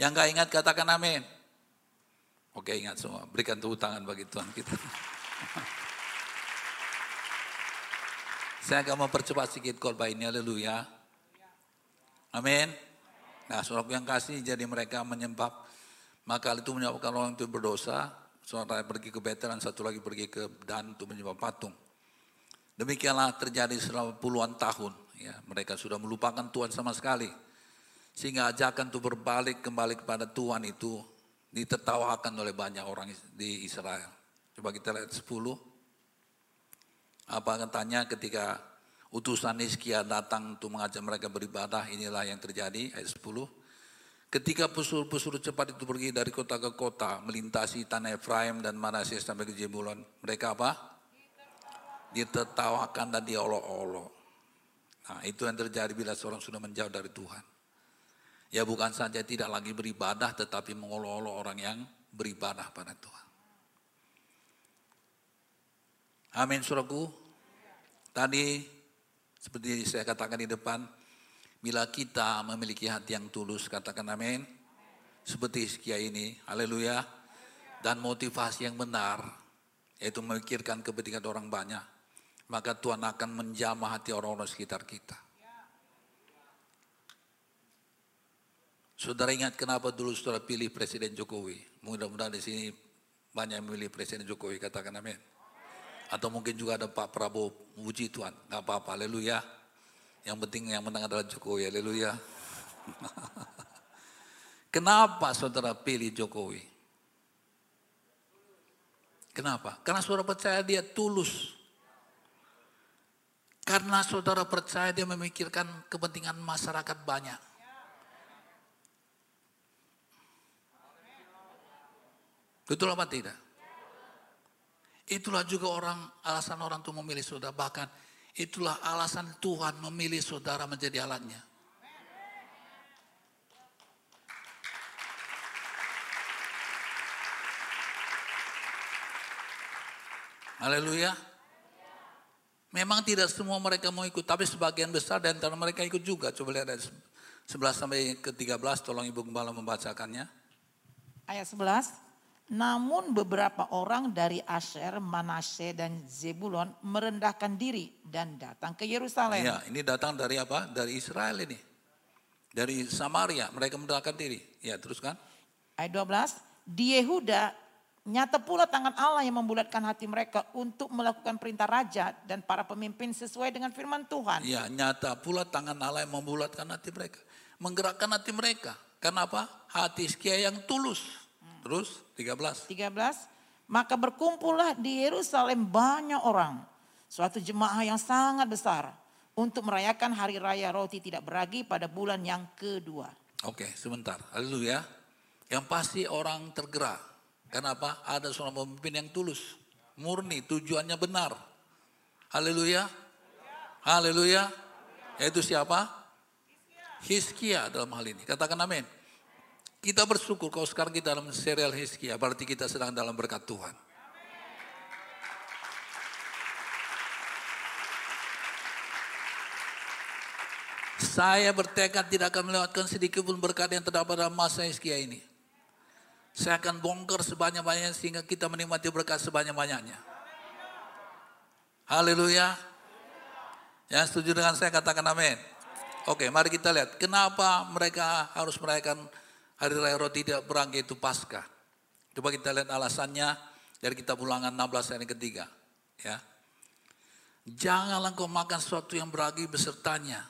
Yang gak ingat katakan amin. Oke ingat semua, berikan tepuk tangan bagi Tuhan kita. Saya akan mempercepat sedikit khotbah ini, haleluya. Amin. Nah, surat yang kasih jadi mereka menyembah maka itu menyebabkan orang itu berdosa, seorang pergi ke Betel dan satu lagi pergi ke Dan untuk menyembah patung. Demikianlah terjadi selama puluhan tahun. Ya, mereka sudah melupakan Tuhan sama sekali. Sehingga ajakan itu berbalik kembali kepada Tuhan itu ditertawakan oleh banyak orang di Israel. Coba kita lihat 10. Apa katanya ketika utusan Hizkia datang untuk mengajak mereka beribadah, inilah yang terjadi ayat 10. Ketika pesuruh-pesuruh cepat itu pergi dari kota ke kota, melintasi tanah Efraim dan Manasye sampai ke Jebulon, mereka apa? Ditertawakan dan diolok-olok. Nah itu yang terjadi bila seorang sudah menjauh dari Tuhan. Ya bukan saja tidak lagi beribadah tetapi mengolok-olok orang yang beribadah pada Tuhan. Amin suraku. Tadi seperti saya katakan di depan, bila kita memiliki hati yang tulus, katakan amin. Seperti sekia ini, haleluya. Dan motivasi yang benar, yaitu memikirkan kepentingan orang banyak. Maka Tuhan akan menjamah hati orang-orang sekitar kita. Saudara ingat kenapa dulu saudara pilih Presiden Jokowi? Mudah-mudahan di sini banyak yang memilih Presiden Jokowi, katakan amin. Atau mungkin juga ada Pak Prabowo, puji Tuhan, nggak apa-apa, haleluya. Yang penting yang menang adalah Jokowi, haleluya. Kenapa saudara pilih Jokowi? Kenapa? Karena saudara percaya dia tulus. Karena saudara percaya dia memikirkan kepentingan masyarakat banyak. Betul apa tidak? Itulah juga orang alasan orang untuk memilih saudara. Bahkan itulah alasan Tuhan memilih saudara menjadi alatnya. Haleluya. Memang tidak semua mereka mau ikut, tapi sebagian besar dan antara mereka ikut juga. Coba lihat dari 11 sampai ke 13, tolong Ibu Gembala membacakannya. Ayat 11. Namun beberapa orang dari Asher, Manase dan Zebulon merendahkan diri dan datang ke Yerusalem. Ya, ini datang dari apa? Dari Israel ini. Dari Samaria, mereka merendahkan diri. Ya, teruskan. Ayat 12, di Yehuda nyata pula tangan Allah yang membulatkan hati mereka untuk melakukan perintah raja dan para pemimpin sesuai dengan firman Tuhan. Ya, nyata pula tangan Allah yang membulatkan hati mereka. Menggerakkan hati mereka. Kenapa? Hati sekia yang tulus Terus 13. 13. Maka berkumpullah di Yerusalem banyak orang. Suatu jemaah yang sangat besar. Untuk merayakan hari raya roti tidak beragi pada bulan yang kedua. Oke sebentar. Haleluya. Yang pasti orang tergerak. Kenapa? Ada seorang pemimpin yang tulus. Murni tujuannya benar. Haleluya. Haleluya. Yaitu siapa? Hiskia dalam hal ini. Katakan amin. Kita bersyukur kalau sekarang kita dalam serial Hizkia, berarti kita sedang dalam berkat Tuhan. Saya bertekad tidak akan melewatkan sedikit pun berkat yang terdapat dalam masa Hizkia ini. Saya akan bongkar sebanyak-banyaknya sehingga kita menikmati berkat sebanyak-banyaknya. Haleluya. Yang setuju dengan saya katakan amin. Oke, mari kita lihat kenapa mereka harus merayakan Hari Raya Roti Tidak Berangkai itu Paskah. Coba kita lihat alasannya dari kitab ulangan 16 ayat ketiga. Ya. Janganlah engkau makan sesuatu yang beragi besertanya.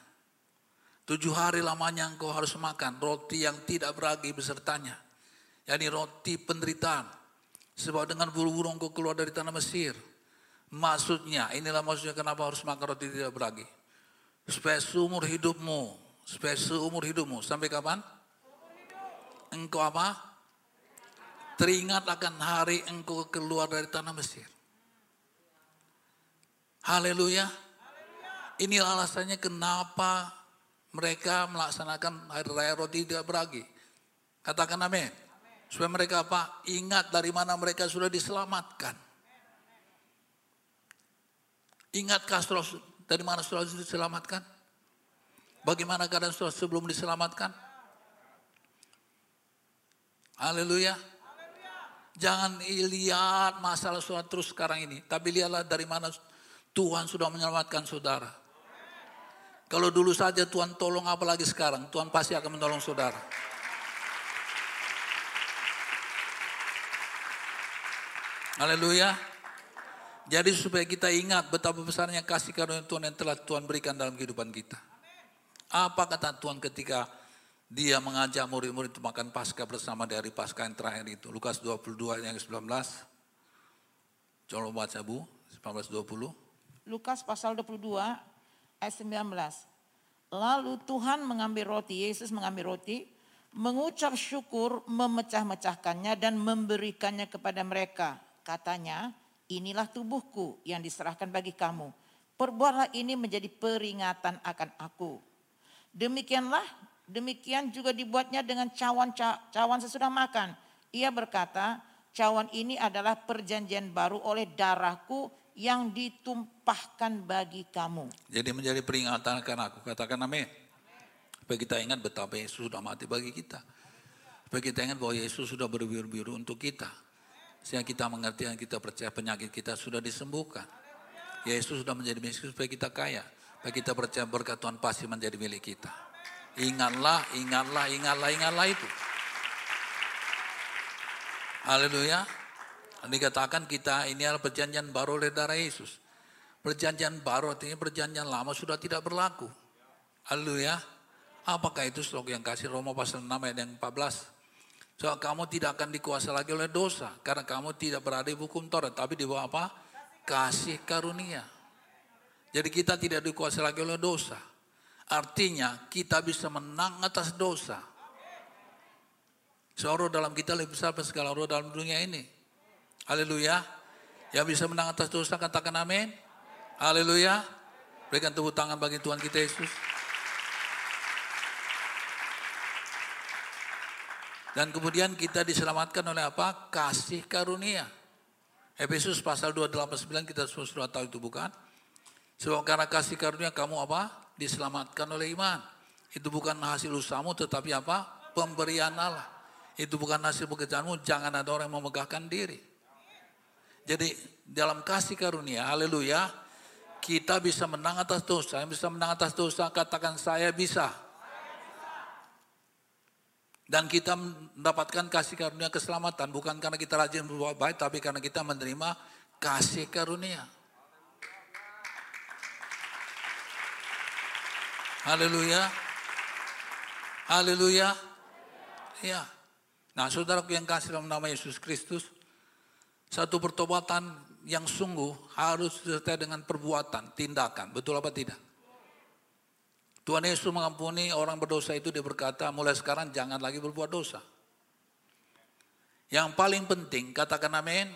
Tujuh hari lamanya engkau harus makan roti yang tidak beragi besertanya. Yani roti penderitaan. Sebab dengan buru-buru engkau keluar dari tanah Mesir. Maksudnya, inilah maksudnya kenapa harus makan roti tidak beragi. Supaya seumur hidupmu, supaya seumur hidupmu. Sampai kapan? Engkau apa? Teringat akan hari engkau keluar dari tanah Mesir. Haleluya. Ini alasannya kenapa mereka melaksanakan hari raya roti tidak beragi. Katakan amin. Supaya mereka apa? Ingat dari mana mereka sudah diselamatkan. Ingatkah setelah dari mana sudah diselamatkan? Bagaimana keadaan setelah sebelum diselamatkan? Haleluya. Jangan lihat masalah saudara terus sekarang ini. Tapi lihatlah dari mana Tuhan sudah menyelamatkan saudara. Kalau dulu saja Tuhan tolong apalagi sekarang. Tuhan pasti akan menolong saudara. Haleluya. Jadi supaya kita ingat betapa besarnya kasih karunia Tuhan yang telah Tuhan berikan dalam kehidupan kita. Apa kata Tuhan ketika dia mengajak murid-murid untuk makan Paskah bersama di hari Paskah yang terakhir itu. Lukas 22 yang ke-19. Coba baca Bu, 19-20. Lukas pasal 22 ayat 19. Lalu Tuhan mengambil roti, Yesus mengambil roti, mengucap syukur, memecah-mecahkannya dan memberikannya kepada mereka. Katanya, inilah tubuhku yang diserahkan bagi kamu. Perbuatlah ini menjadi peringatan akan aku. Demikianlah Demikian juga dibuatnya dengan cawan cawan sesudah makan. Ia berkata, cawan ini adalah perjanjian baru oleh darahku yang ditumpahkan bagi kamu. Jadi menjadi peringatan akan aku. Katakan amin. Supaya kita ingat betapa Yesus sudah mati bagi kita. Supaya kita ingat bahwa Yesus sudah berbiru-biru untuk kita. Sehingga kita mengerti dan kita percaya penyakit kita sudah disembuhkan. Yesus sudah menjadi miskin supaya kita kaya. Supaya kita percaya berkat Tuhan pasti menjadi milik kita. Ingatlah, ingatlah, ingatlah, ingatlah itu. Haleluya. Dikatakan kita ini adalah perjanjian baru oleh darah Yesus. Perjanjian baru artinya perjanjian lama sudah tidak berlaku. Haleluya. Apakah itu stok yang kasih Roma pasal 6 ayat yang 14. So, kamu tidak akan dikuasai lagi oleh dosa. Karena kamu tidak berada di hukum Taurat. Tapi di bawah apa? Kasih karunia. Jadi kita tidak dikuasai lagi oleh dosa. Artinya kita bisa menang atas dosa. Seorang dalam kita lebih besar dari segala roh dalam dunia ini. Haleluya. Yang bisa menang atas dosa katakan amin. Haleluya. Berikan tepuk tangan bagi Tuhan kita Yesus. Dan kemudian kita diselamatkan oleh apa? Kasih karunia. Efesus pasal 2, 8, 9 kita sudah tahu itu bukan? Sebab karena kasih karunia kamu apa? Diselamatkan oleh iman. Itu bukan hasil usahamu tetapi apa? Pemberian Allah. Itu bukan hasil pekerjaanmu, jangan ada orang yang memegahkan diri. Jadi dalam kasih karunia, haleluya, kita bisa menang atas dosa. Yang bisa menang atas dosa, katakan saya bisa. Dan kita mendapatkan kasih karunia keselamatan bukan karena kita rajin berbuat baik, tapi karena kita menerima kasih karunia. Haleluya. Haleluya. Ya. Nah, saudaraku yang kasih dalam nama Yesus Kristus, satu pertobatan yang sungguh harus disertai dengan perbuatan, tindakan. Betul apa tidak? Tuhan Yesus mengampuni orang berdosa itu dia berkata, mulai sekarang jangan lagi berbuat dosa. Yang paling penting, katakan amin.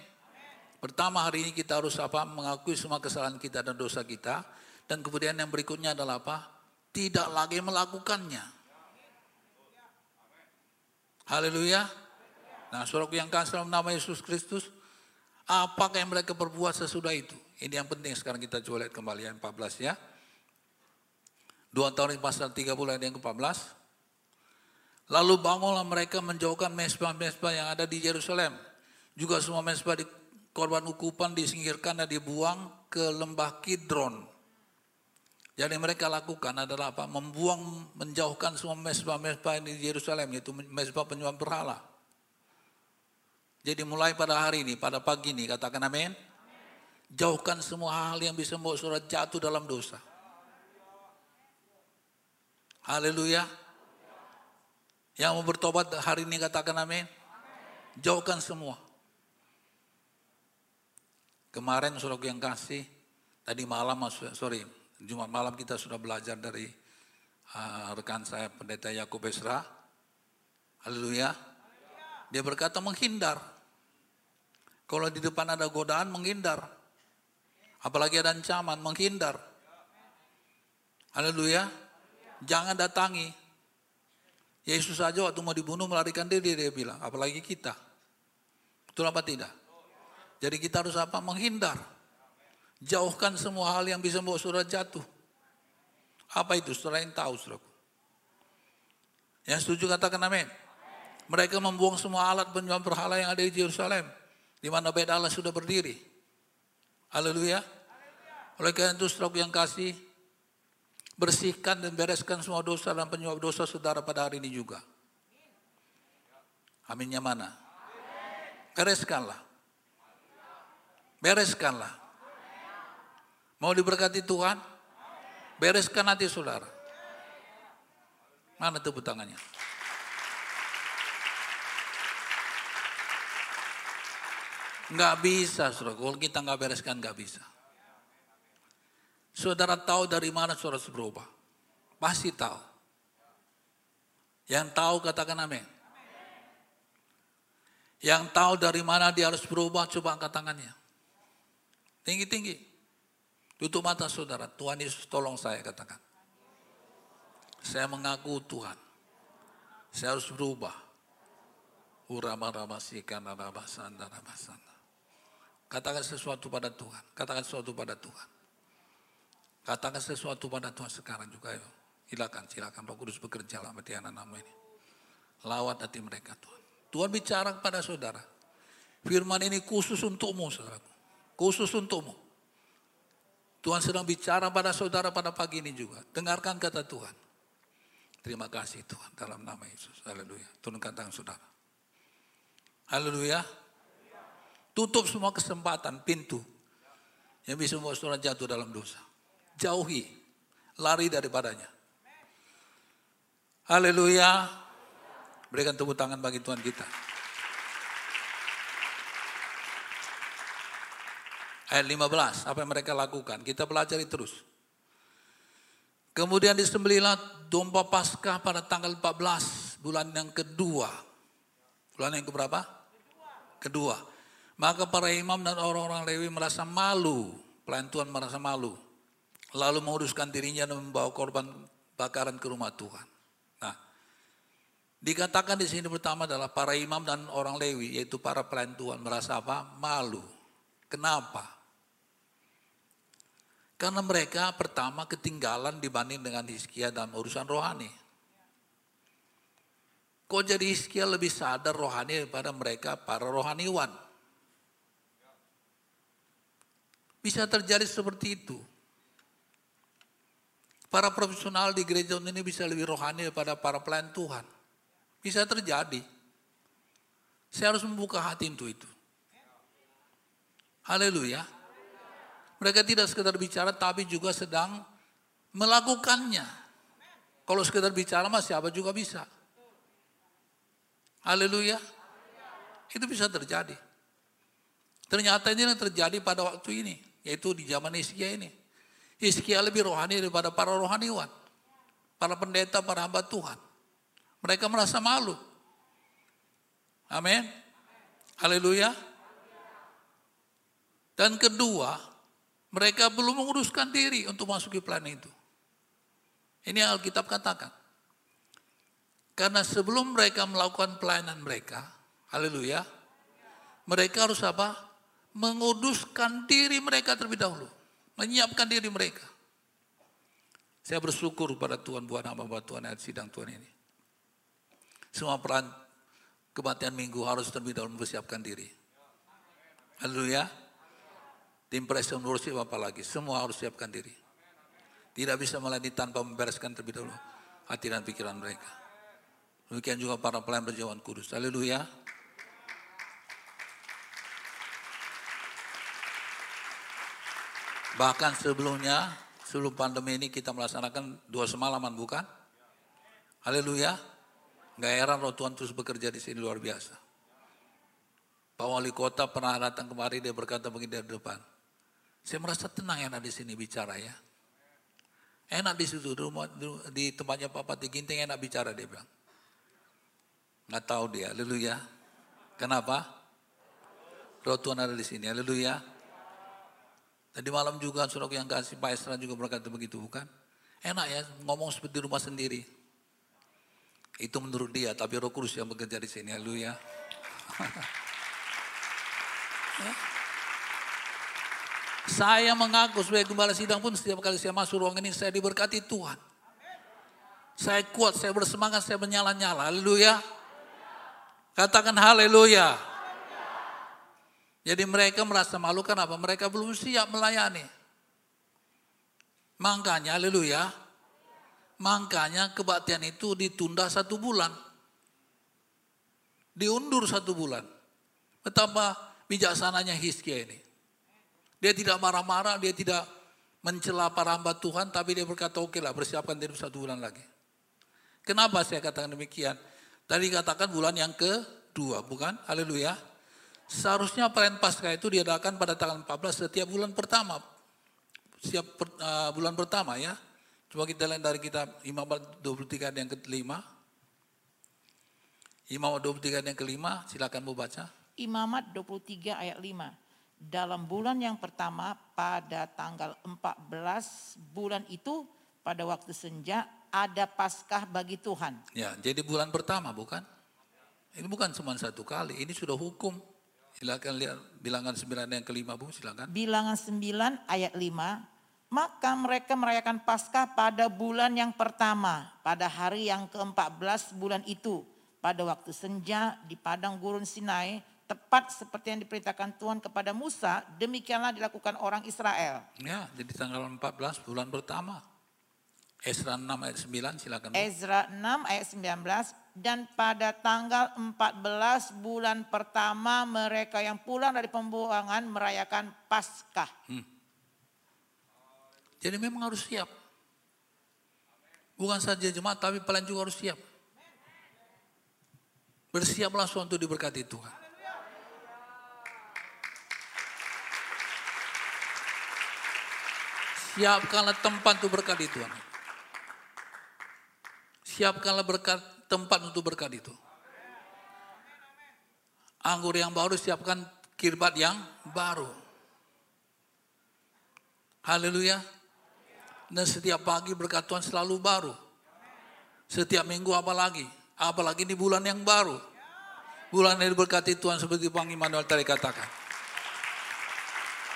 Pertama hari ini kita harus apa? Mengakui semua kesalahan kita dan dosa kita. Dan kemudian yang berikutnya adalah apa? Tidak lagi melakukannya. Haleluya. Nah, suaraku yang kasih dalam nama Yesus Kristus, apakah yang mereka perbuat sesudah itu? Ini yang penting sekarang kita coba lihat kembali yang 14 ya. Dua tahun pasal 30 ayat yang ke-14. Lalu bangunlah mereka menjauhkan mesbah-mesbah yang ada di Yerusalem. Juga semua mesbah di korban ukupan disingkirkan dan dibuang ke lembah Kidron jadi mereka lakukan adalah apa? Membuang, menjauhkan semua mesbah-mesbah di Yerusalem, yaitu mesbah penyembah berhala. Jadi mulai pada hari ini, pada pagi ini, katakan amin. Jauhkan semua hal yang bisa membuat surat jatuh dalam dosa. Haleluya. Yang mau bertobat hari ini katakan amin. Jauhkan semua. Kemarin surat yang kasih, tadi malam, sorry, Jumat malam kita sudah belajar dari uh, rekan saya pendeta Yakub Esra. Haleluya. Dia berkata menghindar. Kalau di depan ada godaan menghindar. Apalagi ada ancaman menghindar. Haleluya. Jangan datangi. Yesus saja waktu mau dibunuh melarikan diri dia bilang. Apalagi kita. Betul apa tidak? Jadi kita harus apa? Menghindar. Jauhkan semua hal yang bisa membawa saudara jatuh. Apa itu? Saudara yang tahu, saudaraku. Yang setuju katakan amin. Mereka membuang semua alat penyembah berhala yang ada di Yerusalem. Di mana bait Allah sudah berdiri. Haleluya. Oleh karena itu saudara yang kasih. Bersihkan dan bereskan semua dosa dan penyebab dosa saudara pada hari ini juga. Aminnya mana? Bereskanlah. Bereskanlah. Mau diberkati Tuhan? Bereskan nanti, saudara. Mana tepuk tangannya? Enggak bisa, saudara. Kalau kita enggak bereskan, enggak bisa. Saudara tahu dari mana saudara berubah. Pasti tahu. Yang tahu katakan amin. Yang tahu dari mana dia harus berubah, coba angkat tangannya. Tinggi-tinggi. Tutup mata saudara. Tuhan Yesus tolong saya katakan. Saya mengaku Tuhan. Saya harus berubah. Katakan sesuatu pada Tuhan. Katakan sesuatu pada Tuhan. Katakan sesuatu pada Tuhan sekarang juga. Yuk. Silakan, silakan Roh Kudus bekerja lah mati anak-anak ini. Lawat hati mereka Tuhan. Tuhan bicara kepada saudara. Firman ini khusus untukmu saudaraku. Khusus untukmu. Tuhan sedang bicara pada saudara pada pagi ini juga. Dengarkan kata Tuhan. Terima kasih Tuhan dalam nama Yesus. Haleluya. Turunkan tangan saudara. Haleluya. Tutup semua kesempatan, pintu yang bisa membuat saudara jatuh dalam dosa. Jauhi, lari daripadanya. Haleluya. Berikan tepuk tangan bagi Tuhan kita. Ayat 15, apa yang mereka lakukan? Kita pelajari terus. Kemudian disembelilah domba Paskah pada tanggal 14 bulan yang kedua. Bulan yang keberapa? Kedua. Maka para imam dan orang-orang Lewi merasa malu. Pelayan Tuhan merasa malu. Lalu menguruskan dirinya dan membawa korban bakaran ke rumah Tuhan. Nah, dikatakan di sini pertama adalah para imam dan orang Lewi, yaitu para pelayan Tuhan merasa apa? Malu. Kenapa? Karena mereka pertama ketinggalan dibanding dengan Hizkia dalam urusan rohani. Kok jadi Hizkia lebih sadar rohani daripada mereka para rohaniwan? Bisa terjadi seperti itu. Para profesional di gereja ini bisa lebih rohani daripada para pelayan Tuhan. Bisa terjadi. Saya harus membuka hati untuk itu. Haleluya. Mereka tidak sekedar bicara tapi juga sedang melakukannya. Kalau sekedar bicara mah siapa juga bisa. Haleluya. Itu bisa terjadi. Ternyata ini yang terjadi pada waktu ini. Yaitu di zaman Hizkia ini. Hizkia lebih rohani daripada para rohaniwan. Para pendeta, para hamba Tuhan. Mereka merasa malu. Amin. Haleluya. Dan kedua, mereka belum menguruskan diri untuk masuki plan itu. Ini yang Alkitab katakan. Karena sebelum mereka melakukan pelayanan mereka, haleluya, mereka harus apa? Menguduskan diri mereka terlebih dahulu. Menyiapkan diri mereka. Saya bersyukur pada Tuhan buat nama buat Tuhan ayat sidang Tuhan ini. Semua peran kematian minggu harus terlebih dahulu mempersiapkan diri. Haleluya. Tim presiden worship apalagi, semua harus siapkan diri. Tidak bisa melayani tanpa membereskan terlebih dahulu hati dan pikiran mereka. Demikian juga para pelayan berjauhan kudus. Haleluya. Bahkan sebelumnya, sebelum pandemi ini kita melaksanakan dua semalaman bukan? Haleluya. Gak heran roh Tuhan terus bekerja di sini luar biasa. Pak Wali Kota pernah datang kemari, dia berkata begini dari depan. Saya merasa tenang enak di sini bicara ya. Enak di situ, di, rumah, di tempatnya Papa enak bicara dia bilang. Nggak tahu dia, haleluya. Kenapa? Roh Tuhan ada di sini, haleluya. Tadi malam juga surat yang kasih Pak Esra juga berkata begitu bukan? Enak ya ngomong seperti rumah sendiri. Itu menurut dia, tapi Roh Kudus yang bekerja di sini, haleluya. ya. Saya mengaku sebagai gembala sidang pun setiap kali saya masuk ruang ini saya diberkati Tuhan. Saya kuat, saya bersemangat, saya menyala-nyala. Haleluya. Katakan haleluya. Jadi mereka merasa malu kenapa? Mereka belum siap melayani. Makanya haleluya. Makanya kebaktian itu ditunda satu bulan. Diundur satu bulan. Betapa bijaksananya Hizkia ini. Dia tidak marah-marah, dia tidak mencela para hamba Tuhan, tapi dia berkata oke lah bersiapkan diri satu bulan lagi. Kenapa saya katakan demikian? Tadi katakan bulan yang kedua, bukan? Haleluya. Seharusnya perayaan Paskah itu diadakan pada tanggal 14 setiap bulan pertama. Setiap per, uh, bulan pertama ya. Coba kita lihat dari kitab Imamat 23 yang kelima. Imamat 23 yang kelima, silakan Bu baca. Imamat 23 ayat 5. Dalam bulan yang pertama pada tanggal 14 bulan itu pada waktu senja ada Paskah bagi Tuhan. Ya, jadi bulan pertama bukan? Ini bukan cuma satu kali, ini sudah hukum. Silakan lihat bilangan 9 yang kelima Bu, silakan. Bilangan 9 ayat 5. Maka mereka merayakan Paskah pada bulan yang pertama, pada hari yang ke-14 bulan itu, pada waktu senja di padang gurun Sinai, tepat seperti yang diperintahkan Tuhan kepada Musa, demikianlah dilakukan orang Israel. Ya, jadi tanggal 14 bulan pertama. Ezra 6 ayat 9 silakan. Ezra 6 ayat 19 dan pada tanggal 14 bulan pertama mereka yang pulang dari pembuangan merayakan Paskah. Jadi memang harus siap. Bukan saja jemaat tapi juga harus siap. Bersiaplah untuk diberkati Tuhan. Siapkanlah tempat untuk berkat Tuhan. Siapkanlah berkat tempat untuk berkat itu. Anggur yang baru siapkan kirbat yang baru. Haleluya. Dan setiap pagi berkat Tuhan selalu baru. Setiap minggu apalagi. Apalagi di bulan yang baru. Bulan yang diberkati Tuhan seperti Bang Immanuel tadi katakan.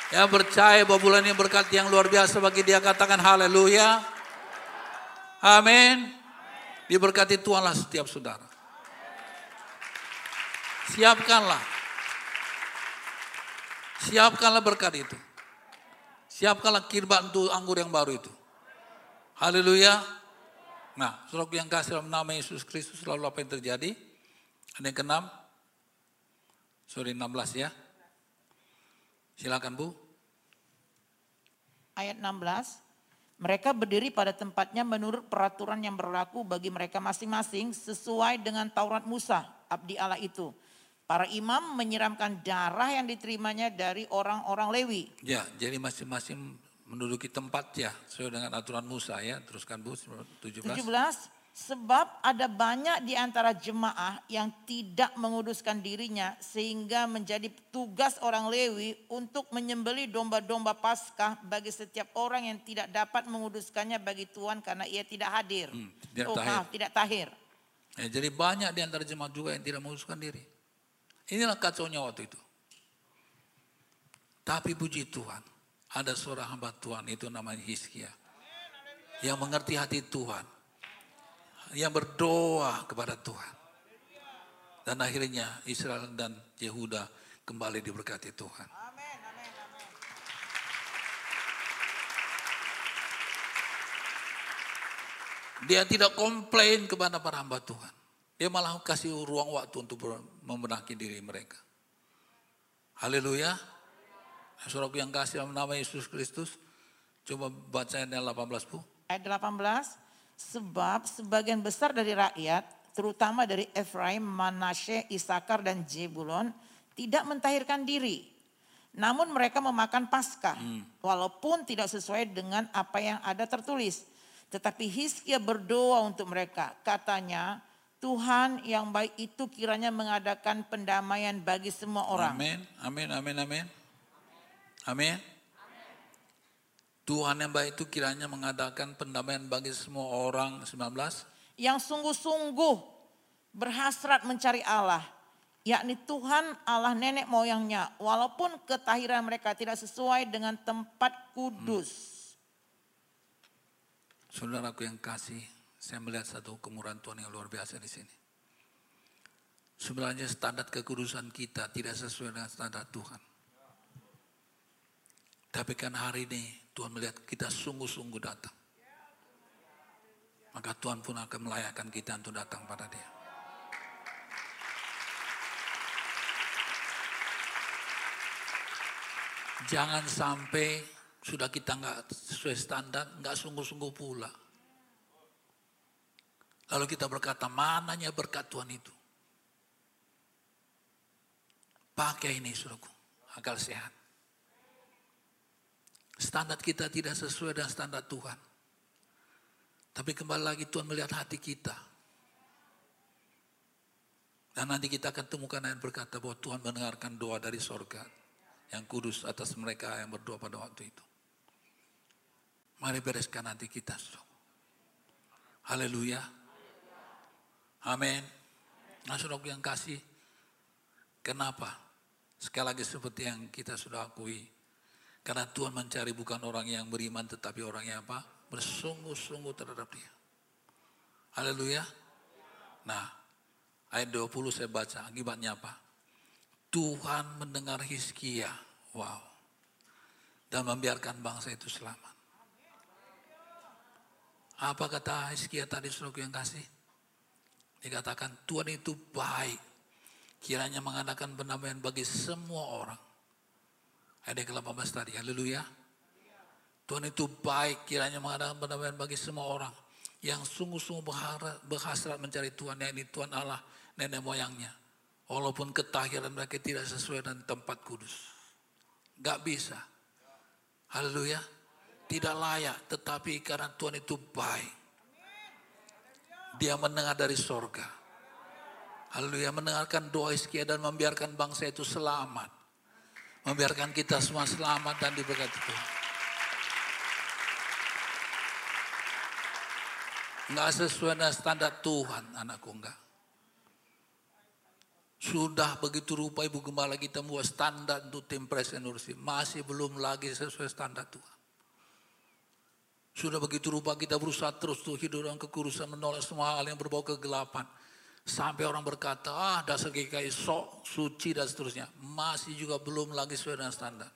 Ya percaya bahwa bulan ini berkat yang luar biasa bagi dia katakan haleluya. Amin. Diberkati Tuhanlah setiap saudara. Siapkanlah. Siapkanlah berkat itu. Siapkanlah kirbat untuk anggur yang baru itu. Haleluya. Nah, saudara yang kasih dalam nama Yesus Kristus selalu apa yang terjadi? Ada yang keenam. Sorry 16 ya. Silakan Bu. Ayat 16. Mereka berdiri pada tempatnya menurut peraturan yang berlaku bagi mereka masing-masing sesuai dengan Taurat Musa, abdi Allah itu. Para imam menyiramkan darah yang diterimanya dari orang-orang Lewi. Ya, jadi masing-masing menduduki tempat ya sesuai dengan aturan Musa ya. Teruskan Bu 17. 17. Sebab ada banyak di antara jemaah yang tidak menguduskan dirinya sehingga menjadi tugas orang Lewi untuk menyembeli domba-domba Paskah bagi setiap orang yang tidak dapat menguduskannya bagi Tuhan karena ia tidak hadir. Hmm, tidak oh, tahir. maaf, tidak tahir. Ya, jadi banyak di antara jemaat juga yang tidak menguruskan diri. Inilah kacaunya waktu itu. Tapi puji Tuhan, ada seorang hamba Tuhan itu namanya Hizkia. Yang mengerti hati Tuhan. Yang berdoa kepada Tuhan. Dan akhirnya Israel dan Yehuda kembali diberkati Tuhan. Dia tidak komplain kepada para hamba Tuhan. Dia malah kasih ruang waktu untuk membenahi diri mereka. Haleluya. Saudaraku yang kasih dalam nama Yesus Kristus. Coba baca ayat 18 Bu. Ayat 18. Sebab sebagian besar dari rakyat, terutama dari Efraim, Manasye, Isakar, dan Jebulon, tidak mentahirkan diri. Namun mereka memakan Paskah, walaupun tidak sesuai dengan apa yang ada tertulis. Tetapi Hizkia berdoa untuk mereka. Katanya, Tuhan yang baik itu kiranya mengadakan pendamaian bagi semua orang. Amin, amin, amin, amin. Amin. Tuhan yang baik itu kiranya mengadakan pendamaian bagi semua orang. 19. Yang sungguh-sungguh berhasrat mencari Allah. Yakni Tuhan Allah nenek moyangnya. Walaupun ketahiran mereka tidak sesuai dengan tempat kudus. Saudaraku yang kasih, saya melihat satu kemurahan Tuhan yang luar biasa di sini. Sebenarnya standar kekudusan kita tidak sesuai dengan standar Tuhan. Tapi kan hari ini Tuhan melihat kita sungguh-sungguh datang. Maka Tuhan pun akan melayakkan kita untuk datang pada dia. Jangan sampai sudah kita nggak sesuai standar, nggak sungguh-sungguh pula. Lalu kita berkata, mananya berkat Tuhan itu? Pakai ini suruhku, akal sehat. Standar kita tidak sesuai dengan standar Tuhan. Tapi kembali lagi Tuhan melihat hati kita. Dan nanti kita akan temukan ayat berkata bahwa Tuhan mendengarkan doa dari sorga yang kudus atas mereka yang berdoa pada waktu itu. Mari bereskan hati kita. Haleluya. Amin. Nah yang kasih. Kenapa? Sekali lagi seperti yang kita sudah akui karena Tuhan mencari bukan orang yang beriman tetapi orang yang apa? Bersungguh-sungguh terhadap dia. Haleluya. Nah, ayat 20 saya baca, akibatnya apa? Tuhan mendengar Hizkia. Wow. Dan membiarkan bangsa itu selamat. Apa kata Hizkia tadi suruh yang kasih? Dikatakan Tuhan itu baik. Kiranya mengadakan pendamaian bagi semua orang Yang ke-18 tadi, haleluya. Tuhan itu baik kiranya mengadakan pendamaian bagi semua orang yang sungguh-sungguh berhasrat mencari Tuhan, yang ini Tuhan Allah nenek moyangnya. Walaupun ketahiran mereka tidak sesuai dengan tempat kudus. Gak bisa. Haleluya. Tidak layak, tetapi karena Tuhan itu baik. Dia mendengar dari sorga. Haleluya, mendengarkan doa Iskia dan membiarkan bangsa itu selamat membiarkan kita semua selamat dan diberkati Tuhan. Enggak sesuai dengan standar Tuhan, anakku enggak. Sudah begitu rupa Ibu Gembala kita membuat standar untuk tim presiden Masih belum lagi sesuai standar Tuhan. Sudah begitu rupa kita berusaha terus tuh hidup dalam kekurusan menolak semua hal yang berbau kegelapan. Sampai orang berkata, ah dasar GKI sok, suci dan seterusnya. Masih juga belum lagi sesuai dengan standar.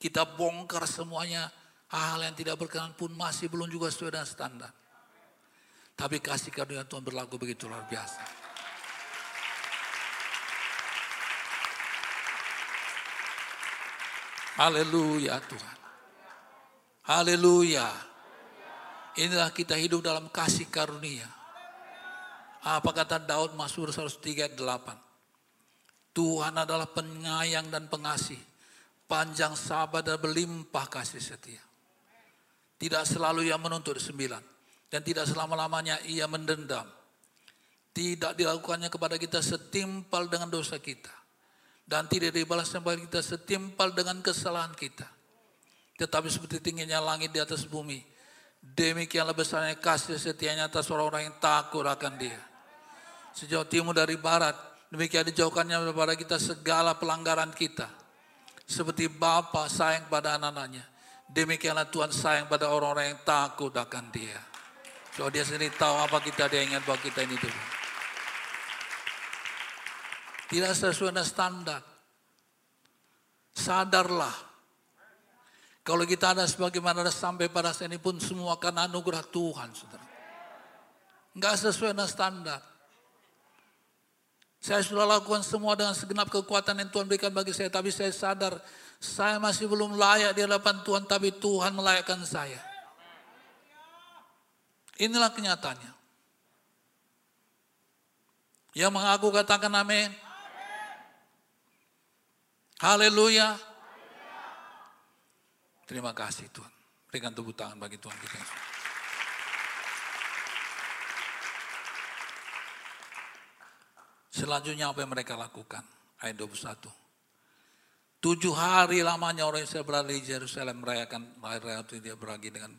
Kita bongkar semuanya, hal yang tidak berkenan pun masih belum juga sesuai dengan standar. Tapi kasih karunia Tuhan berlaku begitu luar biasa. Haleluya Tuhan. Haleluya. Inilah kita hidup dalam kasih karunia. Apa kata Daud Mazmur 138? Tuhan adalah penyayang dan pengasih, panjang sabar dan berlimpah kasih setia. Tidak selalu ia menuntut sembilan, dan tidak selama-lamanya ia mendendam. Tidak dilakukannya kepada kita setimpal dengan dosa kita. Dan tidak dibalasnya kepada kita setimpal dengan kesalahan kita. Tetapi seperti tingginya langit di atas bumi, Demikianlah besarnya kasih setianya atas orang-orang yang takut akan dia. Sejauh timur dari barat, demikian dijauhkannya kepada kita segala pelanggaran kita. Seperti Bapa sayang pada anak-anaknya. Demikianlah Tuhan sayang pada orang-orang yang takut akan dia. So dia sendiri tahu apa kita dia ingat bahwa kita ini dulu. Tidak sesuai dengan standar. Sadarlah kalau kita ada sebagaimana ada sampai pada saat ini pun semua akan anugerah Tuhan, saudara. Enggak sesuai dengan standar. Saya sudah lakukan semua dengan segenap kekuatan yang Tuhan berikan bagi saya. Tapi saya sadar saya masih belum layak di hadapan Tuhan. Tapi Tuhan melayakkan saya. Inilah kenyataannya. Yang mengaku katakan amin. Haleluya. Terima kasih Tuhan. Berikan tepuk tangan bagi Tuhan kita. Selanjutnya apa yang mereka lakukan? Ayat 21. Tujuh hari lamanya orang Israel berada di Yerusalem merayakan lahir raya itu dia beragi dengan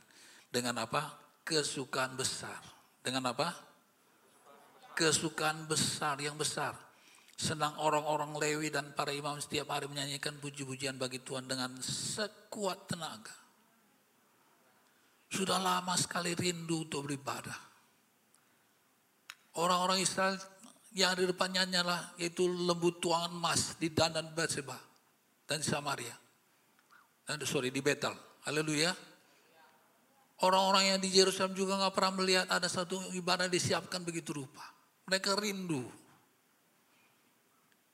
dengan apa? Kesukaan besar. Dengan apa? Kesukaan besar yang besar. Senang orang-orang Lewi dan para imam setiap hari menyanyikan puji-pujian bagi Tuhan dengan sekuat tenaga. Sudah lama sekali rindu untuk beribadah. Orang-orang Israel yang di depannya hanyalah yaitu lembu tuangan emas di Dan dan Berseba dan Samaria. Dan sorry di Betel. Haleluya. Orang-orang yang di Yerusalem juga nggak pernah melihat ada satu ibadah disiapkan begitu rupa. Mereka rindu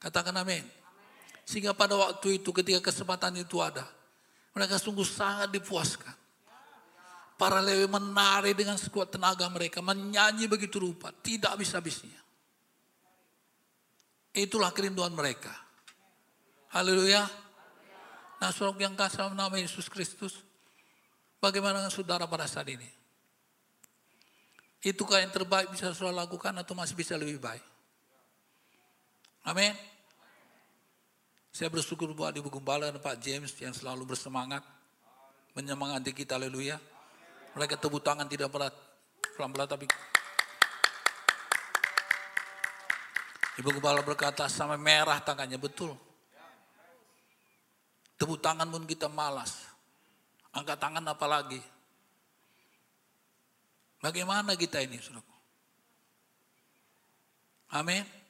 Katakan amin. Sehingga pada waktu itu ketika kesempatan itu ada. Mereka sungguh sangat dipuaskan. Para lewi menari dengan sekuat tenaga mereka. Menyanyi begitu rupa. Tidak bisa habisnya Itulah kerinduan mereka. Haleluya. Nah, saudara yang kasih nama Yesus Kristus, bagaimana dengan saudara pada saat ini? Itukah yang terbaik bisa saudara lakukan atau masih bisa lebih baik? Amin. Saya bersyukur buat Ibu Gembala dan Pak James yang selalu bersemangat menyemangati kita, haleluya. Mereka tepuk tangan tidak pernah pelan-pelan tapi Ibu Gembala berkata sampai merah tangannya, betul. Tepuk tangan pun kita malas. Angkat tangan apalagi. Bagaimana kita ini, saudara? Amin.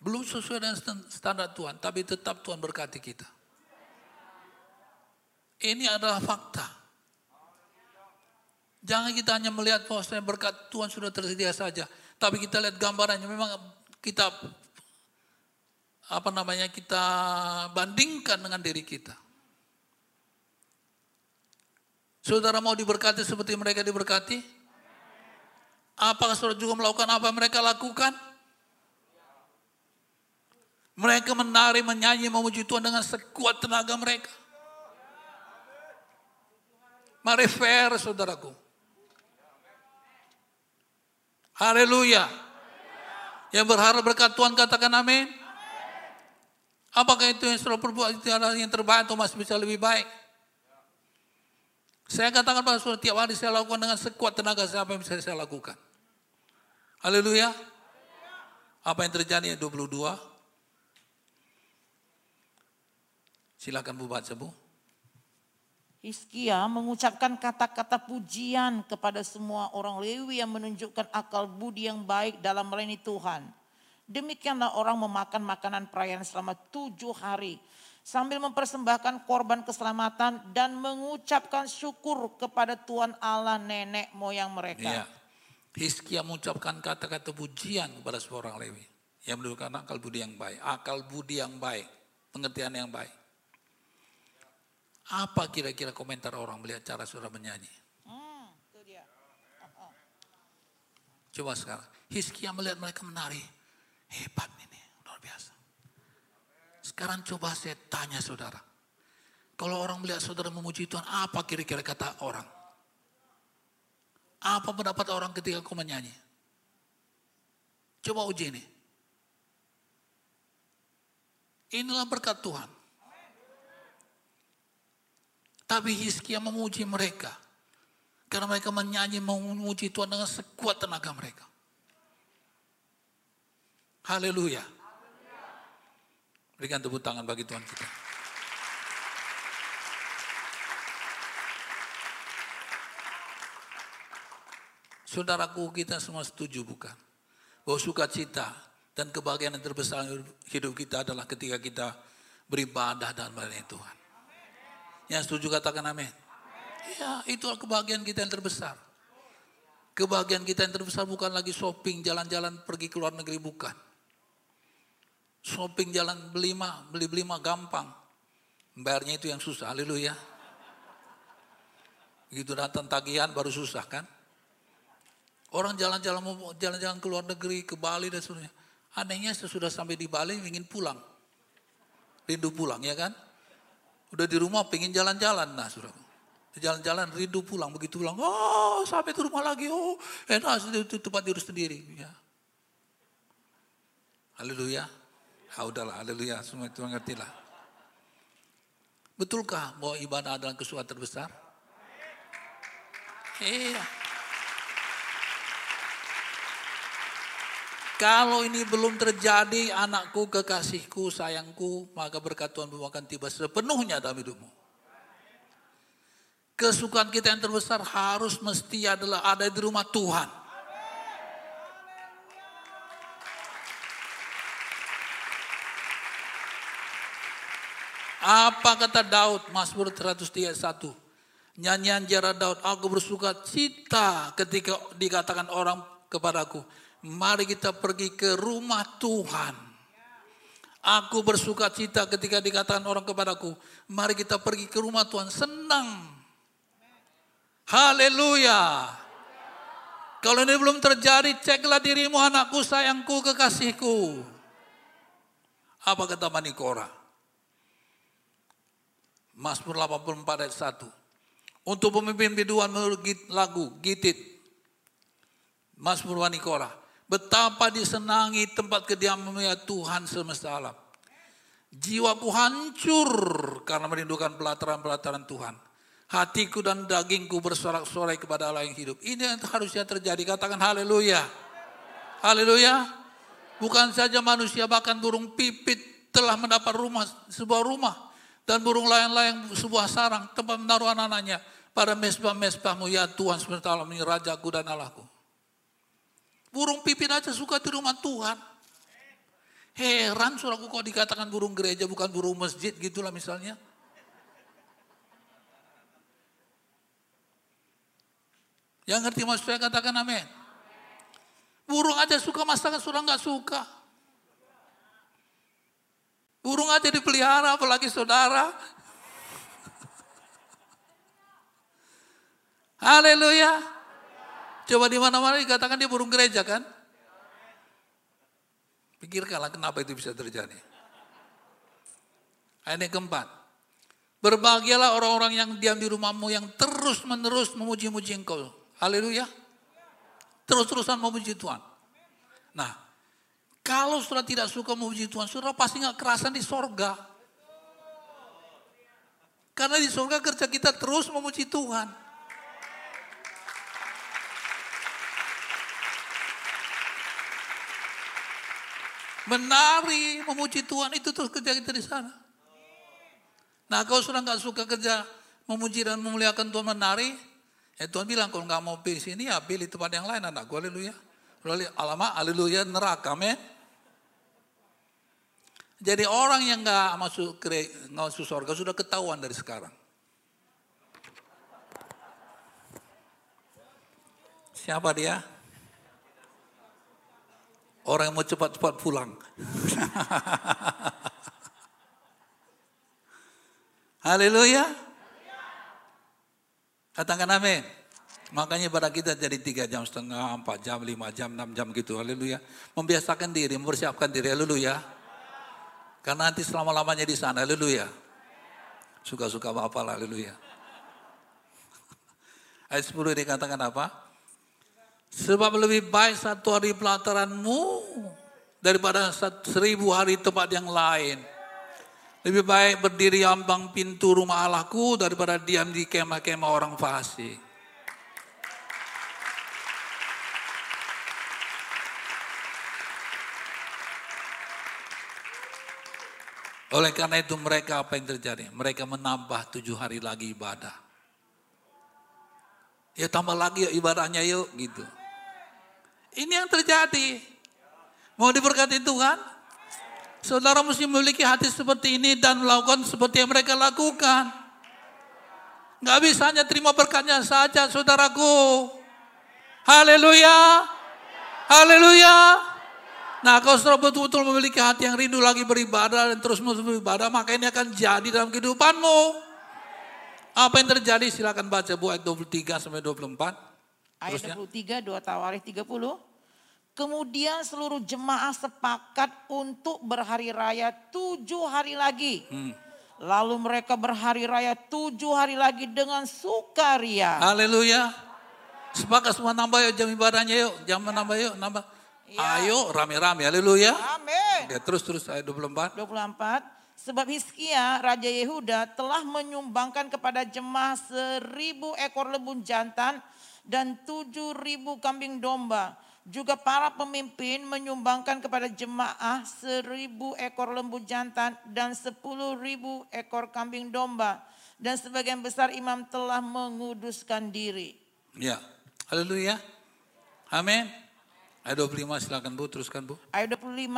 Belum sesuai dengan standar Tuhan, tapi tetap Tuhan berkati kita. Ini adalah fakta. Jangan kita hanya melihat bahwa berkat Tuhan sudah tersedia saja. Tapi kita lihat gambarannya, memang kita apa namanya kita bandingkan dengan diri kita. Saudara mau diberkati seperti mereka diberkati? Apakah saudara juga melakukan apa yang mereka lakukan? Mereka menari, menyanyi, memuji Tuhan dengan sekuat tenaga mereka. Mari fair saudaraku. Haleluya. Yang berharap berkat Tuhan katakan amin. Apakah itu yang saudara perbuat itu adalah yang terbaik atau masih bisa lebih baik? Saya katakan pada saudara tiap hari saya lakukan dengan sekuat tenaga saya apa yang bisa saya lakukan. Haleluya. Apa yang terjadi 22? Silakan Bu baca Bu. Hizkia mengucapkan kata-kata pujian kepada semua orang Lewi yang menunjukkan akal budi yang baik dalam melayani Tuhan. Demikianlah orang memakan makanan perayaan selama tujuh hari. Sambil mempersembahkan korban keselamatan dan mengucapkan syukur kepada Tuhan Allah nenek moyang mereka. Iya. Hizkia mengucapkan kata-kata pujian kepada seorang Lewi. Yang menunjukkan akal budi yang baik. Akal budi yang baik. Pengertian yang baik. Apa kira-kira komentar orang melihat cara saudara menyanyi? Hmm, itu dia. Coba sekarang. Hizkia melihat mereka menari. Hebat ini, luar biasa. Sekarang coba saya tanya saudara. Kalau orang melihat saudara memuji Tuhan, apa kira-kira kata orang? Apa pendapat orang ketika kau menyanyi? Coba uji ini. Inilah berkat Tuhan. Tapi Hizkia memuji mereka. Karena mereka menyanyi memuji Tuhan dengan sekuat tenaga mereka. Haleluya. Berikan tepuk tangan bagi Tuhan kita. Saudaraku kita semua setuju bukan? Bahwa sukacita dan kebahagiaan yang terbesar hidup kita adalah ketika kita beribadah dan melayani Tuhan. Yang setuju katakan amin. Ya, itu kebahagiaan kita yang terbesar. Kebahagiaan kita yang terbesar bukan lagi shopping, jalan-jalan pergi ke luar negeri, bukan. Shopping jalan beli mah, beli-beli mah gampang. Bayarnya itu yang susah, haleluya. Begitu datang tagihan baru susah kan. Orang jalan-jalan jalan-jalan ke luar negeri, ke Bali dan sebagainya. Anehnya sesudah sampai di Bali ingin pulang. Rindu pulang ya kan. Udah di rumah pengen jalan-jalan. Nah sudah. Jalan-jalan rindu pulang. Begitu pulang. Oh sampai ke rumah lagi. Oh enak itu tempat tidur sendiri. Ya. Haleluya. Ya udahlah haleluya. Semua itu mengerti lah. Betulkah bahwa ibadah adalah kesukaan terbesar? Iya. Kalau ini belum terjadi, anakku, kekasihku, sayangku, maka berkat Tuhan akan tiba sepenuhnya dalam hidupmu. Kesukaan kita yang terbesar harus mesti adalah ada di rumah Tuhan. Apa kata Daud, Mazmur 131? Nyanyian jara Daud, aku bersuka cita ketika dikatakan orang kepadaku, Mari kita pergi ke rumah Tuhan. Aku bersuka cita ketika dikatakan orang kepadaku, mari kita pergi ke rumah Tuhan. Senang. Haleluya. Kalau ini belum terjadi, ceklah dirimu anakku, sayangku, kekasihku. Apa kata Bani Korah? Mazmur 84 ayat 1. Untuk pemimpin biduan menurut lagu Gitit. Mazmur Bani Korah. Betapa disenangi tempat kediamannya Tuhan semesta alam. Jiwaku hancur karena merindukan pelataran-pelataran Tuhan. Hatiku dan dagingku bersorak-sorai kepada Allah yang hidup. Ini yang harusnya terjadi. Katakan haleluya. Haleluya. Bukan saja manusia bahkan burung pipit telah mendapat rumah sebuah rumah dan burung lain-lain sebuah sarang tempat menaruh anak-anaknya pada mesbah-mesbahmu ya Tuhan sebentar ini rajaku dan Allahku. Burung pipit aja suka di rumah Tuhan. Heran suraku kok dikatakan burung gereja bukan burung masjid gitulah misalnya. Yang ngerti maksud saya katakan amin. Burung aja suka masakan sudah nggak suka. Burung aja dipelihara apalagi saudara. Haleluya. Coba di mana-mana dikatakan dia burung gereja kan? Pikirkanlah kenapa itu bisa terjadi. Ayat yang keempat. Berbahagialah orang-orang yang diam di rumahmu yang terus menerus memuji-muji engkau. Haleluya. Terus-terusan memuji Tuhan. Nah, kalau sudah tidak suka memuji Tuhan, sudah pasti nggak kerasan di sorga. Karena di sorga kerja kita terus memuji Tuhan. Menari, memuji Tuhan itu terus kerja kita di sana. Nah kalau sudah nggak suka kerja memuji dan memuliakan Tuhan menari, Ya Tuhan bilang kalau nggak mau pilih sini ya pilih tempat yang lain anakku haleluya. Alamak haleluya neraka men. Jadi orang yang nggak masuk ke masuk surga sudah ketahuan dari sekarang. Siapa dia? Orang yang mau cepat-cepat pulang. Haleluya. Katakan amin. Makanya pada kita jadi tiga jam setengah, empat jam, lima jam, enam jam gitu. Haleluya. Membiasakan diri, mempersiapkan diri. Haleluya. Karena nanti selama-lamanya di sana. Haleluya. Suka-suka apa lah. Haleluya. Ayat 10 dikatakan apa? Sebab lebih baik satu hari pelataranmu daripada seribu hari tempat yang lain. Lebih baik berdiri ambang pintu rumah Allahku daripada diam di kemah-kemah orang fasik. Oleh karena itu mereka apa yang terjadi? Mereka menambah tujuh hari lagi ibadah. Ya tambah lagi yuk ibadahnya yuk gitu. Ini yang terjadi. Mau diberkati Tuhan? Saudara mesti memiliki hati seperti ini dan melakukan seperti yang mereka lakukan. Gak bisa hanya terima berkatnya saja saudaraku. Haleluya. Haleluya. Nah kalau saudara betul-betul memiliki hati yang rindu lagi beribadah dan terus menerus beribadah, maka ini akan jadi dalam kehidupanmu. Apa yang terjadi silakan baca Bu ayat 23 sampai 24. Ayat 23, 2 Tawarikh 30. Kemudian seluruh jemaah sepakat untuk berhari raya tujuh hari lagi. Hmm. Lalu mereka berhari raya tujuh hari lagi dengan sukaria. Haleluya. Sepakat semua nambah yuk jam ibadahnya yuk. Jam nambah yuk, nambah. Ya. Ayo rame-rame, haleluya. Amin. Ya, terus terus ayat 24. 24. Sebab Hiskia, Raja Yehuda telah menyumbangkan kepada jemaah seribu ekor lebun jantan dan tujuh ribu kambing domba juga para pemimpin menyumbangkan kepada jemaah seribu ekor lembu jantan dan sepuluh ribu ekor kambing domba. Dan sebagian besar imam telah menguduskan diri. Ya, haleluya. Amin. Ayat 25 silakan Bu, teruskan Bu. Ayat 25,